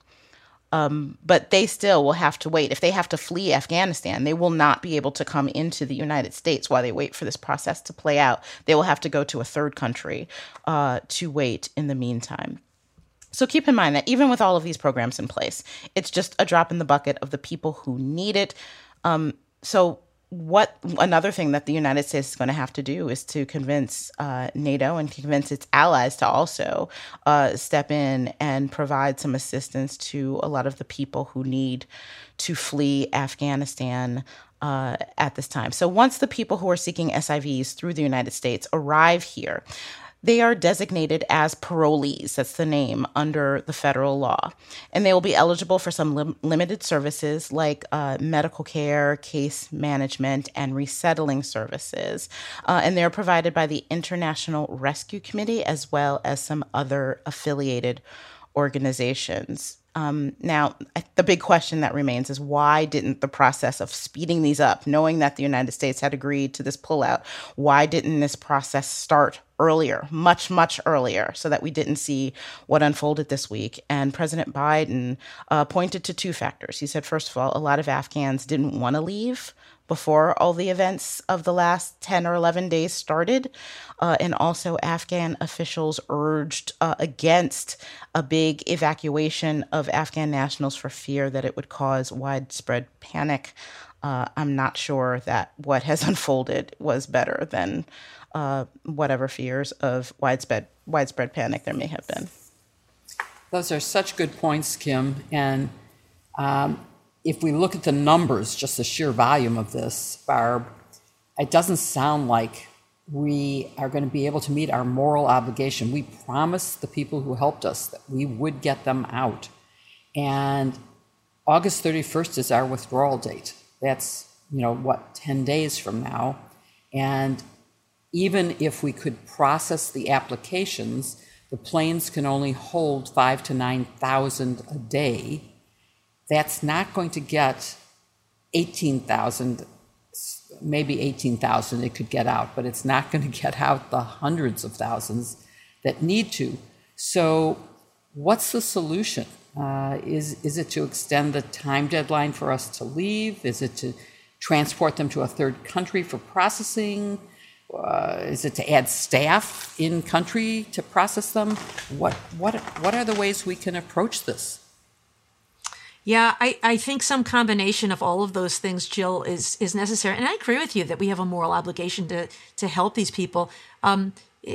C: Um, but they still will have to wait. If they have to flee Afghanistan, they will not be able to come into the United States while they wait for this process to play out. They will have to go to a third country uh, to wait in the meantime. So keep in mind that even with all of these programs in place, it's just a drop in the bucket of the people who need it. Um, so what another thing that the United States is going to have to do is to convince uh, NATO and convince its allies to also uh, step in and provide some assistance to a lot of the people who need to flee Afghanistan uh, at this time. So once the people who are seeking SIVs through the United States arrive here, they are designated as parolees. That's the name under the federal law. And they will be eligible for some lim- limited services like uh, medical care, case management, and resettling services. Uh, and they're provided by the International Rescue Committee as well as some other affiliated organizations. Um, now, the big question that remains is why didn't the process of speeding these up, knowing that the United States had agreed to this pullout, why didn't this process start earlier, much, much earlier, so that we didn't see what unfolded this week? And President Biden uh, pointed to two factors. He said, first of all, a lot of Afghans didn't want to leave before all the events of the last 10 or 11 days started. Uh, and also, Afghan officials urged uh, against a big evacuation of Afghan nationals for fear that it would cause widespread panic. Uh, I'm not sure that what has unfolded was better than uh, whatever fears of widespread widespread panic there may have been.
A: Those are such good points, Kim. And um, if we look at the numbers, just the sheer volume of this, Barb, it doesn't sound like we are going to be able to meet our moral obligation. We promised the people who helped us that we would get them out. And August 31st is our withdrawal date. That's, you know, what, 10 days from now. And even if we could process the applications, the planes can only hold five to 9,000 a day that's not going to get 18,000, maybe 18,000 it could get out, but it's not going to get out the hundreds of thousands that need to. So, what's the solution? Uh, is, is it to extend the time deadline for us to leave? Is it to transport them to a third country for processing? Uh, is it to add staff in country to process them? What, what, what are the ways we can approach this?
B: Yeah, I, I think some combination of all of those things, Jill, is is necessary. And I agree with you that we have a moral obligation to to help these people. Um,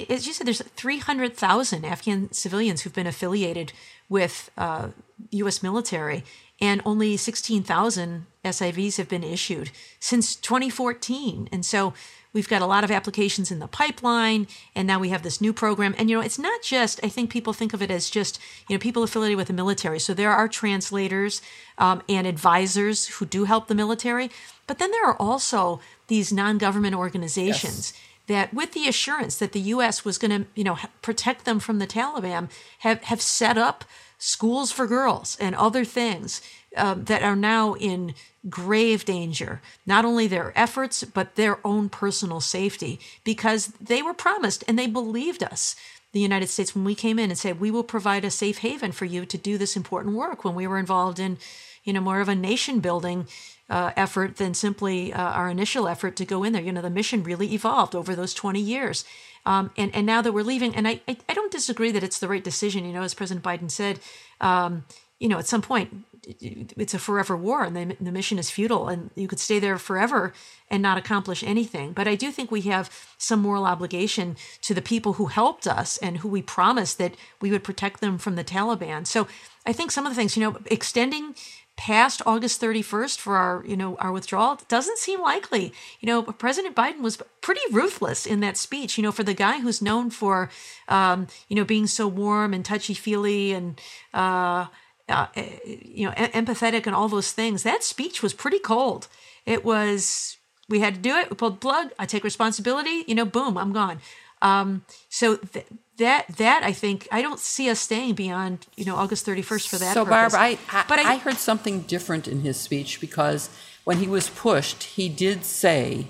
B: as you said, there's 300,000 Afghan civilians who've been affiliated with uh, U.S. military, and only 16,000 SIVs have been issued since 2014. And so We've got a lot of applications in the pipeline, and now we have this new program. And you know, it's not just. I think people think of it as just you know people affiliated with the military. So there are translators um, and advisors who do help the military, but then there are also these non-government organizations. Yes that with the assurance that the US was going to, you know, protect them from the Taliban have have set up schools for girls and other things um, that are now in grave danger, not only their efforts, but their own personal safety, because they were promised and they believed us. The United States, when we came in and said, we will provide a safe haven for you to do this important work, when we were involved in, you know, more of a nation building uh, effort than simply uh, our initial effort to go in there. You know, the mission really evolved over those 20 years. Um, and, and now that we're leaving, and I, I, I, don't disagree that it's the right decision, you know, as President Biden said, um, you know, at some point, it's a forever war and the, the mission is futile and you could stay there forever and not accomplish anything. But I do think we have some moral obligation to the people who helped us and who we promised that we would protect them from the Taliban. So I think some of the things, you know, extending past August 31st for our, you know, our withdrawal doesn't seem likely. You know, President Biden was pretty ruthless in that speech. You know, for the guy who's known for, um, you know, being so warm and touchy feely and, uh, uh, you know, empathetic and all those things. That speech was pretty cold. It was, we had to do it. We pulled plug. I take responsibility. You know, boom, I'm gone. Um, so th- that that I think I don't see us staying beyond you know August 31st for that.
A: So
B: purpose.
A: Barbara, I, I,
B: but
A: I, I heard something different in his speech because when he was pushed, he did say,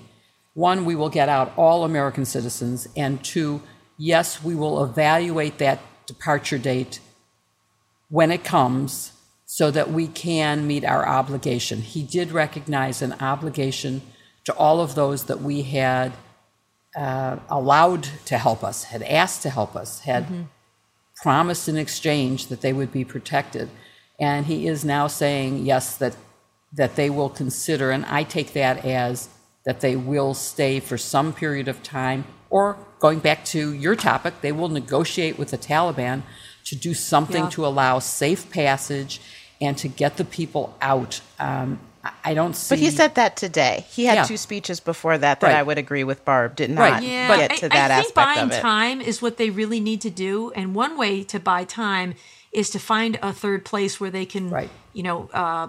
A: one, we will get out all American citizens, and two, yes, we will evaluate that departure date when it comes so that we can meet our obligation. He did recognize an obligation to all of those that we had uh, allowed to help us, had asked to help us, had mm-hmm. promised in exchange that they would be protected. And he is now saying, yes, that, that they will consider, and I take that as that they will stay for some period of time, or going back to your topic, they will negotiate with the Taliban to do something yeah. to allow safe passage and to get the people out. Um, I don't see.
C: But he said that today. He had yeah. two speeches before that that right. I would agree with Barb did not right. yeah. get to that
B: I, I
C: think
B: buying time is what they really need to do, and one way to buy time is to find a third place where they can, right. you know, uh,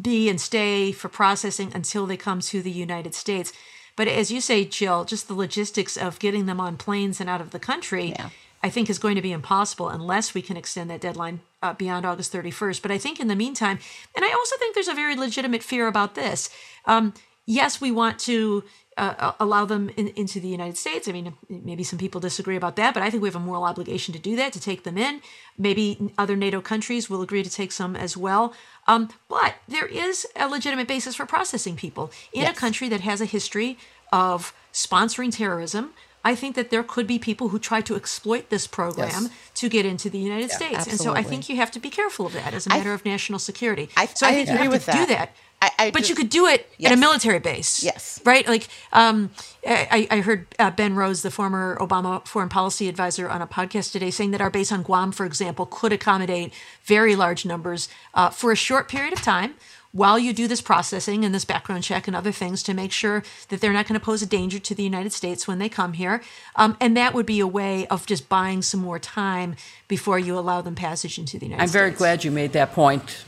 B: be and stay for processing until they come to the United States. But as you say, Jill, just the logistics of getting them on planes and out of the country. Yeah. I think is going to be impossible unless we can extend that deadline uh, beyond August 31st. But I think in the meantime, and I also think there's a very legitimate fear about this. Um, yes, we want to uh, allow them in, into the United States. I mean, maybe some people disagree about that, but I think we have a moral obligation to do that, to take them in. Maybe other NATO countries will agree to take some as well. Um, but there is a legitimate basis for processing people in yes. a country that has a history of sponsoring terrorism, I think that there could be people who try to exploit this program yes. to get into the United yeah, States. Absolutely. And so I think you have to be careful of that as a matter I, of national security.
C: I,
B: so
C: I,
B: I think
C: agree
B: you have
C: with
B: to
C: that.
B: do that.
C: I,
B: but you could do it yes. at a military base.
C: Yes.
B: Right? Like, um, I, I, heard uh, Ben Rhodes, the former Obama foreign policy advisor, on a podcast today saying that our base on Guam, for example, could accommodate very large numbers uh, for a short period of time while you do this processing and this background check and other things to make sure that they're not going to pose a danger to the United States when they come here. Um, and that would be a way of just buying some more time before you allow them passage into the United
A: I'm
B: States.
A: I'm very glad you made that point.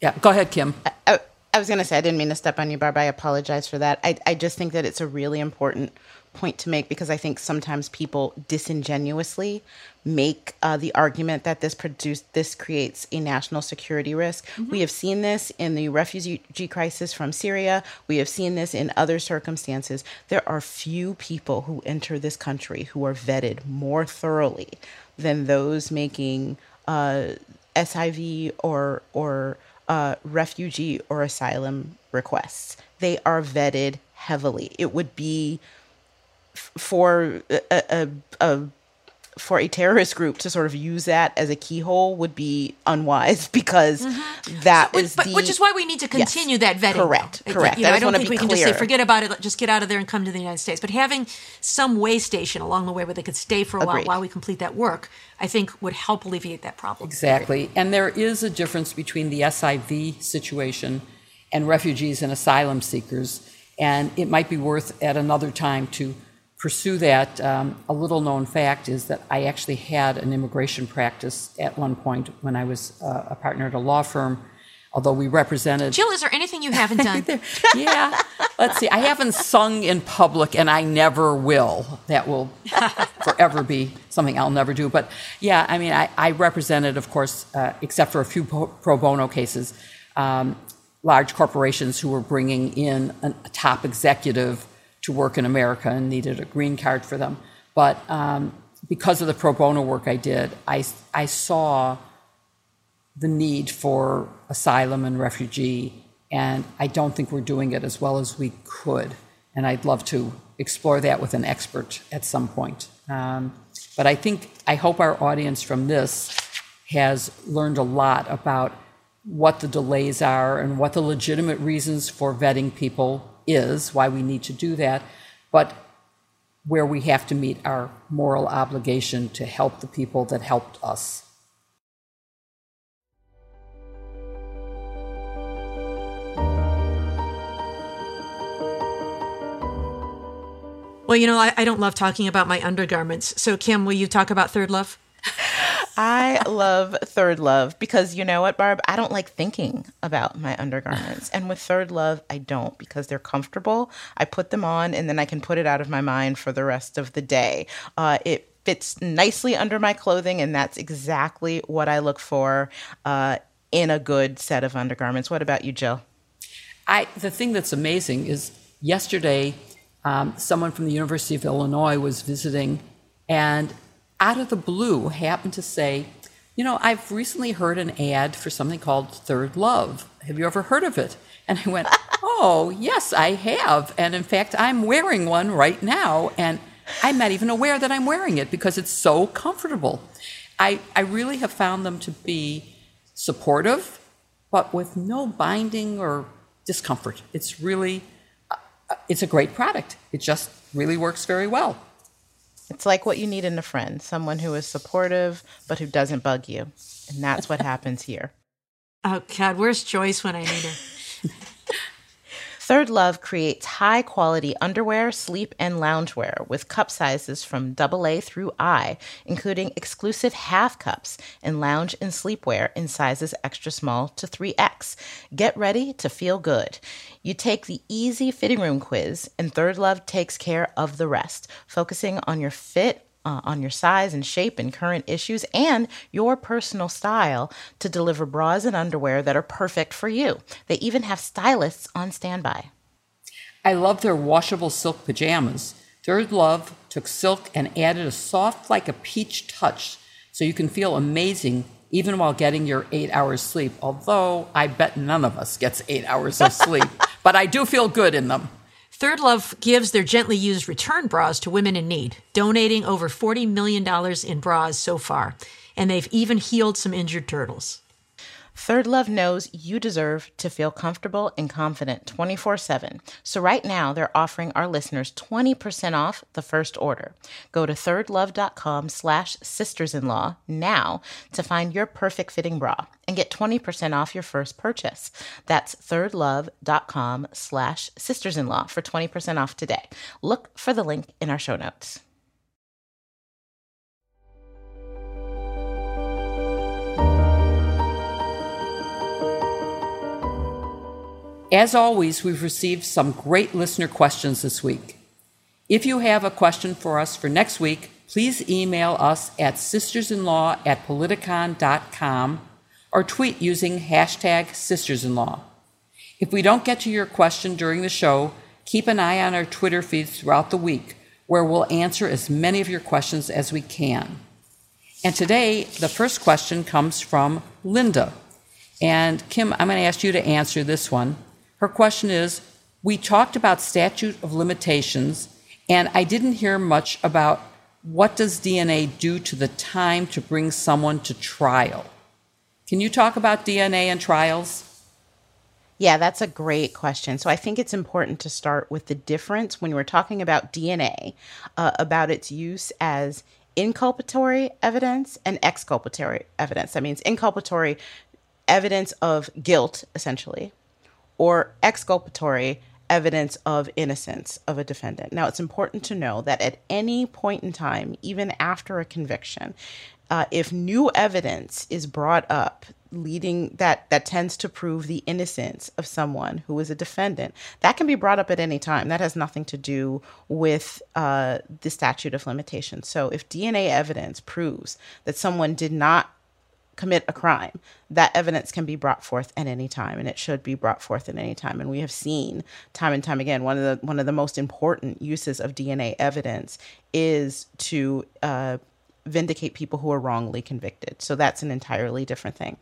A: Yeah, go ahead, Kim.
C: I, I was going to say, I didn't mean to step on you, Barb. I apologize for that. I, I just think that it's a really important point to make because I think sometimes people disingenuously make uh, the argument that this produce this creates a national security risk. Mm-hmm. We have seen this in the refugee crisis from Syria. We have seen this in other circumstances. There are few people who enter this country who are vetted more thoroughly than those making uh, SIV or or uh, refugee or asylum requests. They are vetted heavily. It would be for a, a, a for a terrorist group to sort of use that as a keyhole would be unwise because mm-hmm. that
B: so,
C: is
B: but,
C: the,
B: which is why we need to continue
C: yes,
B: that vetting.
C: Correct,
B: though.
C: correct.
B: You know,
C: I,
B: I don't think we can just say forget about it, just get out of there and come to the United States. But having some way station along the way where they could stay for a
C: Agreed.
B: while while we complete that work, I think would help alleviate that problem.
A: Exactly, and there is a difference between the SIV situation and refugees and asylum seekers, and it might be worth at another time to pursue that, um, a little known fact is that I actually had an immigration practice at one point when I was uh, a partner at a law firm. Although we represented.
B: Jill, is there anything you haven't done?
A: yeah. Let's see. I haven't sung in public and I never will. That will forever be something I'll never do. But yeah, I mean, I, I represented, of course, uh, except for a few pro bono cases, um, large corporations who were bringing in a top executive to work in America and needed a green card for them. But um, because of the pro bono work I did, I, I saw the need for asylum and refugee, and I don't think we're doing it as well as we could. And I'd love to explore that with an expert at some point. Um, but I think, I hope our audience from this has learned a lot about what the delays are and what the legitimate reasons for vetting people is, why we need to do that, but where we have to meet our moral obligation to help the people that helped us.
B: Well, you know, I, I don't love talking about my undergarments. So, Kim, will you talk about Third Love?
C: I love Third Love because you know what, Barb? I don't like thinking about my undergarments. And with Third Love, I don't because they're comfortable. I put them on and then I can put it out of my mind for the rest of the day. Uh, it fits nicely under my clothing, and that's exactly what I look for uh, in a good set of undergarments. What about you, Jill?
A: I, the thing that's amazing is yesterday, um, someone from the University of Illinois was visiting, and out of the blue happened to say, You know, I've recently heard an ad for something called Third Love. Have you ever heard of it? And I went, Oh, yes, I have. And in fact, I'm wearing one right now. And I'm not even aware that I'm wearing it because it's so comfortable. I, I really have found them to be supportive, but with no binding or discomfort. It's really, uh, it's a great product. It just really works very well.
C: It's like what you need in a friend someone who is supportive, but who doesn't bug you. And that's what happens here.
B: Oh, God, where's Joyce when I need her?
C: Third Love creates high quality underwear, sleep, and loungewear with cup sizes from AA through I, including exclusive half cups and lounge and sleepwear in sizes extra small to 3X. Get ready to feel good. You take the easy fitting room quiz, and Third Love takes care of the rest, focusing on your fit uh, on your size and shape and current issues and your personal style to deliver bras and underwear that are perfect for you. They even have stylists on standby.
A: I love their washable silk pajamas. Third Love took silk and added a soft, like a peach touch, so you can feel amazing even while getting your eight hours sleep. Although I bet none of us gets eight hours of sleep, but I do feel good in them.
B: Third Love gives their gently used return bras to women in need, donating over $40 million in bras so far. And they've even healed some injured turtles.
C: Third Love knows you deserve to feel comfortable and confident 24 7. So, right now, they're offering our listeners 20% off the first order. Go to thirdlove.com slash sisters-in-law now to find your perfect fitting bra and get 20% off your first purchase. That's thirdlove.com slash sisters-in-law for 20% off today. Look for the link in our show notes.
A: As always, we've received some great listener questions this week. If you have a question for us for next week, please email us at sistersinlaw at politicon.com or tweet using hashtag sistersinlaw. If we don't get to your question during the show, keep an eye on our Twitter feeds throughout the week, where we'll answer as many of your questions as we can. And today, the first question comes from Linda. And Kim, I'm going to ask you to answer this one. Her question is We talked about statute of limitations, and I didn't hear much about what does DNA do to the time to bring someone to trial? Can you talk about DNA and trials?
C: Yeah, that's a great question. So I think it's important to start with the difference when we're talking about DNA, uh, about its use as inculpatory evidence and exculpatory evidence. That means inculpatory evidence of guilt, essentially, or exculpatory evidence of innocence of a defendant. Now, it's important to know that at any point in time, even after a conviction, uh, if new evidence is brought up leading that that tends to prove the innocence of someone who is a defendant that can be brought up at any time that has nothing to do with uh, the statute of limitations so if dna evidence proves that someone did not commit a crime, that evidence can be brought forth at any time, and it should be brought forth at any time. And we have seen time and time again one of the one of the most important uses of DNA evidence is to uh, vindicate people who are wrongly convicted. So that's an entirely different thing.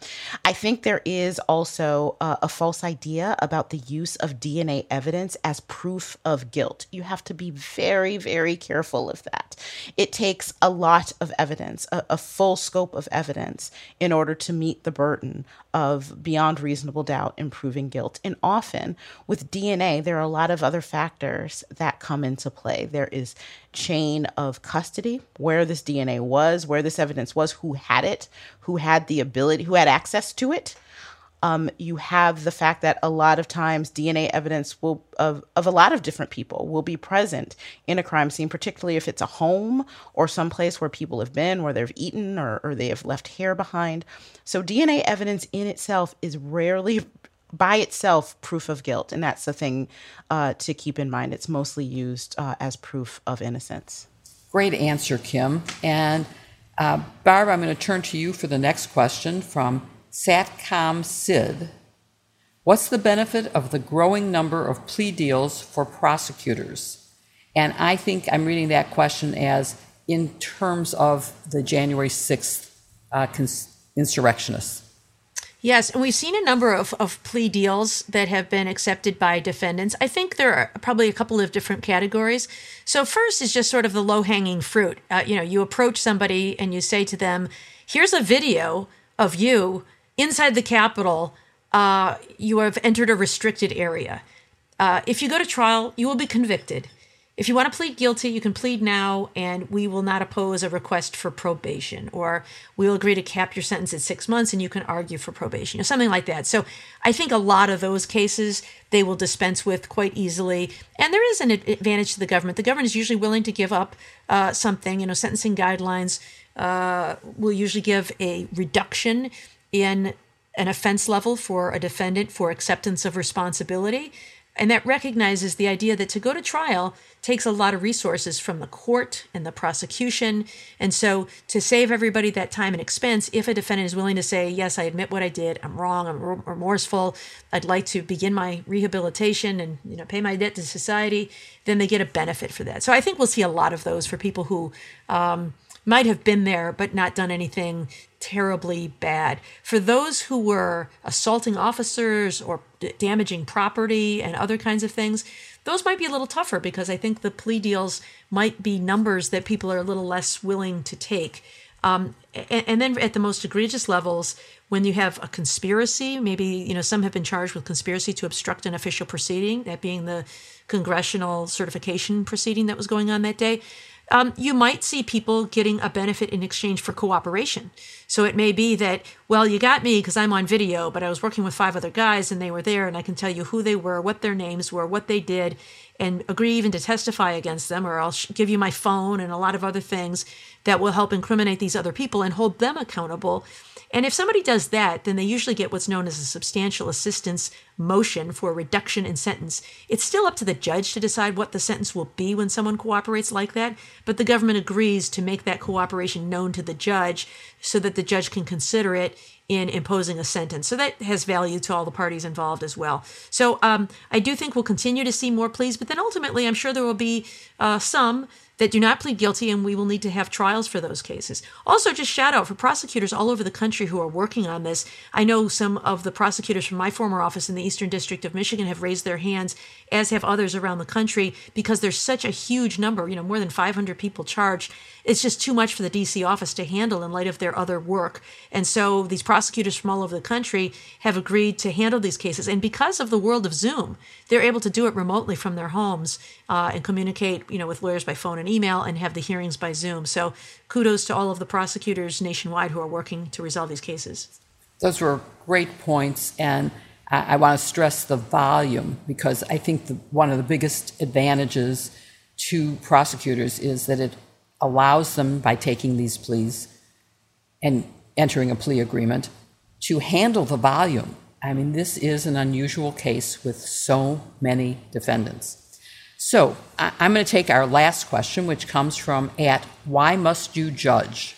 C: I think there is also uh, a false idea about the use of DNA evidence as proof of guilt. You have to be very, very careful of that. It takes a lot of evidence, a, a full scope of evidence, in order to meet the burden of beyond reasonable doubt in proving guilt. And often with DNA, there are a lot of other factors that come into play. There is chain of custody, where this DNA was, where this evidence was, who had it, who had the ability, who had access to it. Um, you have the fact that a lot of times DNA evidence will of, of a lot of different people will be present in a crime scene, particularly if it's a home or some place where people have been, where they've eaten or, or they have left hair behind. So DNA evidence in itself is rarely by itself proof of guilt, and that's the thing uh, to keep in mind. It's mostly used uh, as proof of innocence.
A: Great answer, Kim. And uh, Barb, I'm going to turn to you for the next question from Satcom Sid. What's the benefit of the growing number of plea deals for prosecutors? And I think I'm reading that question as in terms of the January 6th uh, cons- insurrectionists.
B: Yes, and we've seen a number of, of plea deals that have been accepted by defendants. I think there are probably a couple of different categories. So, first is just sort of the low hanging fruit. Uh, you know, you approach somebody and you say to them, Here's a video of you inside the Capitol. Uh, you have entered a restricted area. Uh, if you go to trial, you will be convicted. If you want to plead guilty, you can plead now, and we will not oppose a request for probation, or we will agree to cap your sentence at six months, and you can argue for probation, or something like that. So I think a lot of those cases they will dispense with quite easily, and there is an advantage to the government. The government is usually willing to give up uh, something. You know, sentencing guidelines uh, will usually give a reduction in an offense level for a defendant for acceptance of responsibility. And that recognizes the idea that to go to trial takes a lot of resources from the court and the prosecution. And so, to save everybody that time and expense, if a defendant is willing to say, Yes, I admit what I did, I'm wrong, I'm remorseful, I'd like to begin my rehabilitation and you know, pay my debt to society, then they get a benefit for that. So, I think we'll see a lot of those for people who um, might have been there but not done anything terribly bad. For those who were assaulting officers or d- damaging property and other kinds of things, those might be a little tougher because I think the plea deals might be numbers that people are a little less willing to take. Um, and, and, then at the most egregious levels, when you have a conspiracy, maybe you know some have been charged with conspiracy to obstruct an official proceeding, that being the congressional certification proceeding that was going on that day um, you might see people getting a benefit in exchange for cooperation. So it may be that, well, you got me because I'm on video, but I was working with five other guys and they were there, and I can tell you who they were, what their names were, what they did, and agree even to testify against them, or I'll give you my phone and a lot of other things that will help incriminate these other people and hold them accountable and if somebody does that, then they usually get what's known as a substantial assistance motion for a reduction in sentence. It's still up to the judge to decide what the sentence will be when someone cooperates like that, but the government agrees to make that cooperation known to the judge so that the judge can consider it in imposing a sentence. So that has value to all the parties involved as well. So um, I do think we'll continue to see more pleas, but then ultimately I'm sure there will be uh, some that do not plead guilty, and we will need to have trials for those cases. Also, just shout out for prosecutors all over the country who are working on this. I know some of the prosecutors from my former office in the Eastern District of Michigan have raised their hands, as have others around the country, because there's such a huge number, you know, more than 500 people charged. It's just too much for the DC office to handle in light of their other work. And so these prosecutors from all over the country have agreed to handle these cases. And because of the world of Zoom, they're able to do it remotely from their homes uh, and communicate, you know, with lawyers by phone and email and have the hearings by Zoom. So kudos to all of the prosecutors nationwide who are working to resolve these cases.
A: Those were great points, and I, I want to stress the volume because I think the, one of the biggest advantages to prosecutors is that it allows them, by taking these pleas and entering a plea agreement, to handle the volume. I mean, this is an unusual case with so many defendants. So I'm going to take our last question, which comes from at Why Must You Judge?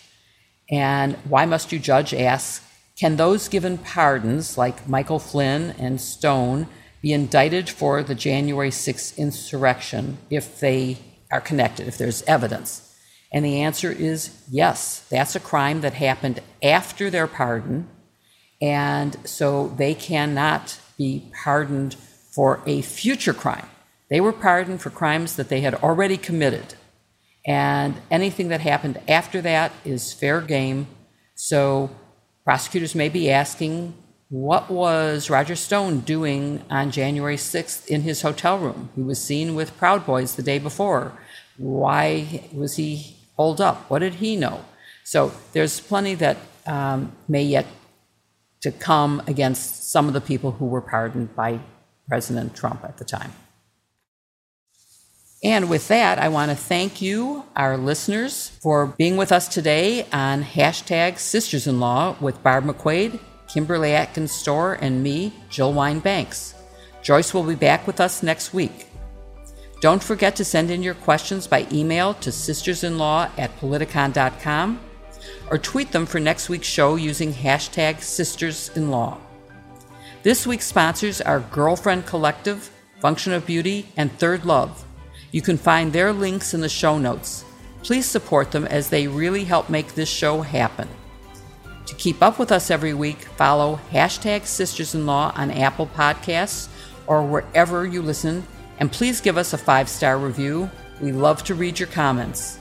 A: And Why Must You Judge asks Can those given pardons, like Michael Flynn and Stone, be indicted for the January 6th insurrection if they are connected, if there's evidence? And the answer is yes, that's a crime that happened after their pardon. And so they cannot be pardoned for a future crime. They were pardoned for crimes that they had already committed. And anything that happened after that is fair game. So prosecutors may be asking, what was Roger Stone doing on January 6th in his hotel room? He was seen with Proud Boys the day before. Why was he holed up? What did he know? So there's plenty that um, may yet to come against some of the people who were pardoned by President Trump at the time. And with that, I want to thank you, our listeners, for being with us today on hashtag Sisters in Law with Barb McQuade, Kimberly Atkins Stohr, and me, Jill Wine Banks. Joyce will be back with us next week. Don't forget to send in your questions by email to sistersinlaw at politicon.com or tweet them for next week's show using hashtag sistersinlaw. This week's sponsors are Girlfriend Collective, Function of Beauty, and Third Love. You can find their links in the show notes. Please support them as they really help make this show happen. To keep up with us every week, follow hashtag Sisters in Law on Apple Podcasts or wherever you listen, and please give us a five star review. We love to read your comments.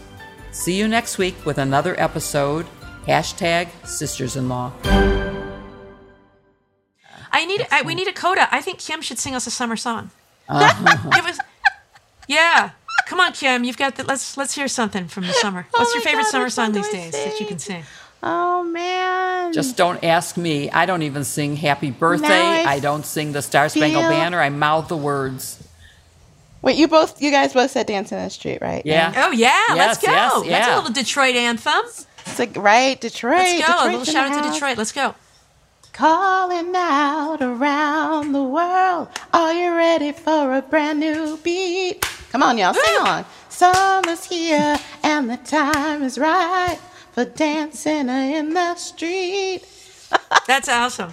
A: See you next week with another episode. Hashtag Sisters in Law.
B: I need. I, we need a coda. I think Kim should sing us a summer song. Uh-huh. Give us yeah. Come on, Kim. You've got the. Let's let's hear something from the summer. What's
C: oh
B: your favorite
C: God,
B: summer song these
C: days
B: that you can sing?
C: Oh man!
A: Just don't ask me. I don't even sing Happy Birthday. I, I, don't sing the Star Spangled Banner. I mouth the words.
D: Wait, you both, you guys both said "Dance in the Street," right?
A: Yeah.
B: Oh yeah, yes, let's go.
A: Yes, yeah.
B: That's a little Detroit anthem.
D: It's like right, Detroit.
B: Let's go.
D: Detroit's
B: a little shout out to Detroit. Let's go.
C: Calling out around the world. Are you ready for a brand new beat? Come on, y'all, sing on. Summer's here and the time is right for dancing in the street.
B: That's awesome.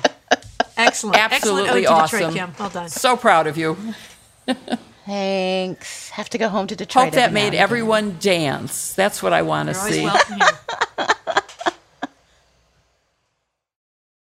B: Excellent.
A: Absolutely
B: Excellent.
A: awesome.
B: Detroit, Well done.
A: So proud of you.
C: Thanks. Have to go home to Detroit.
A: Hope that made everyone dance. That's what I want to see.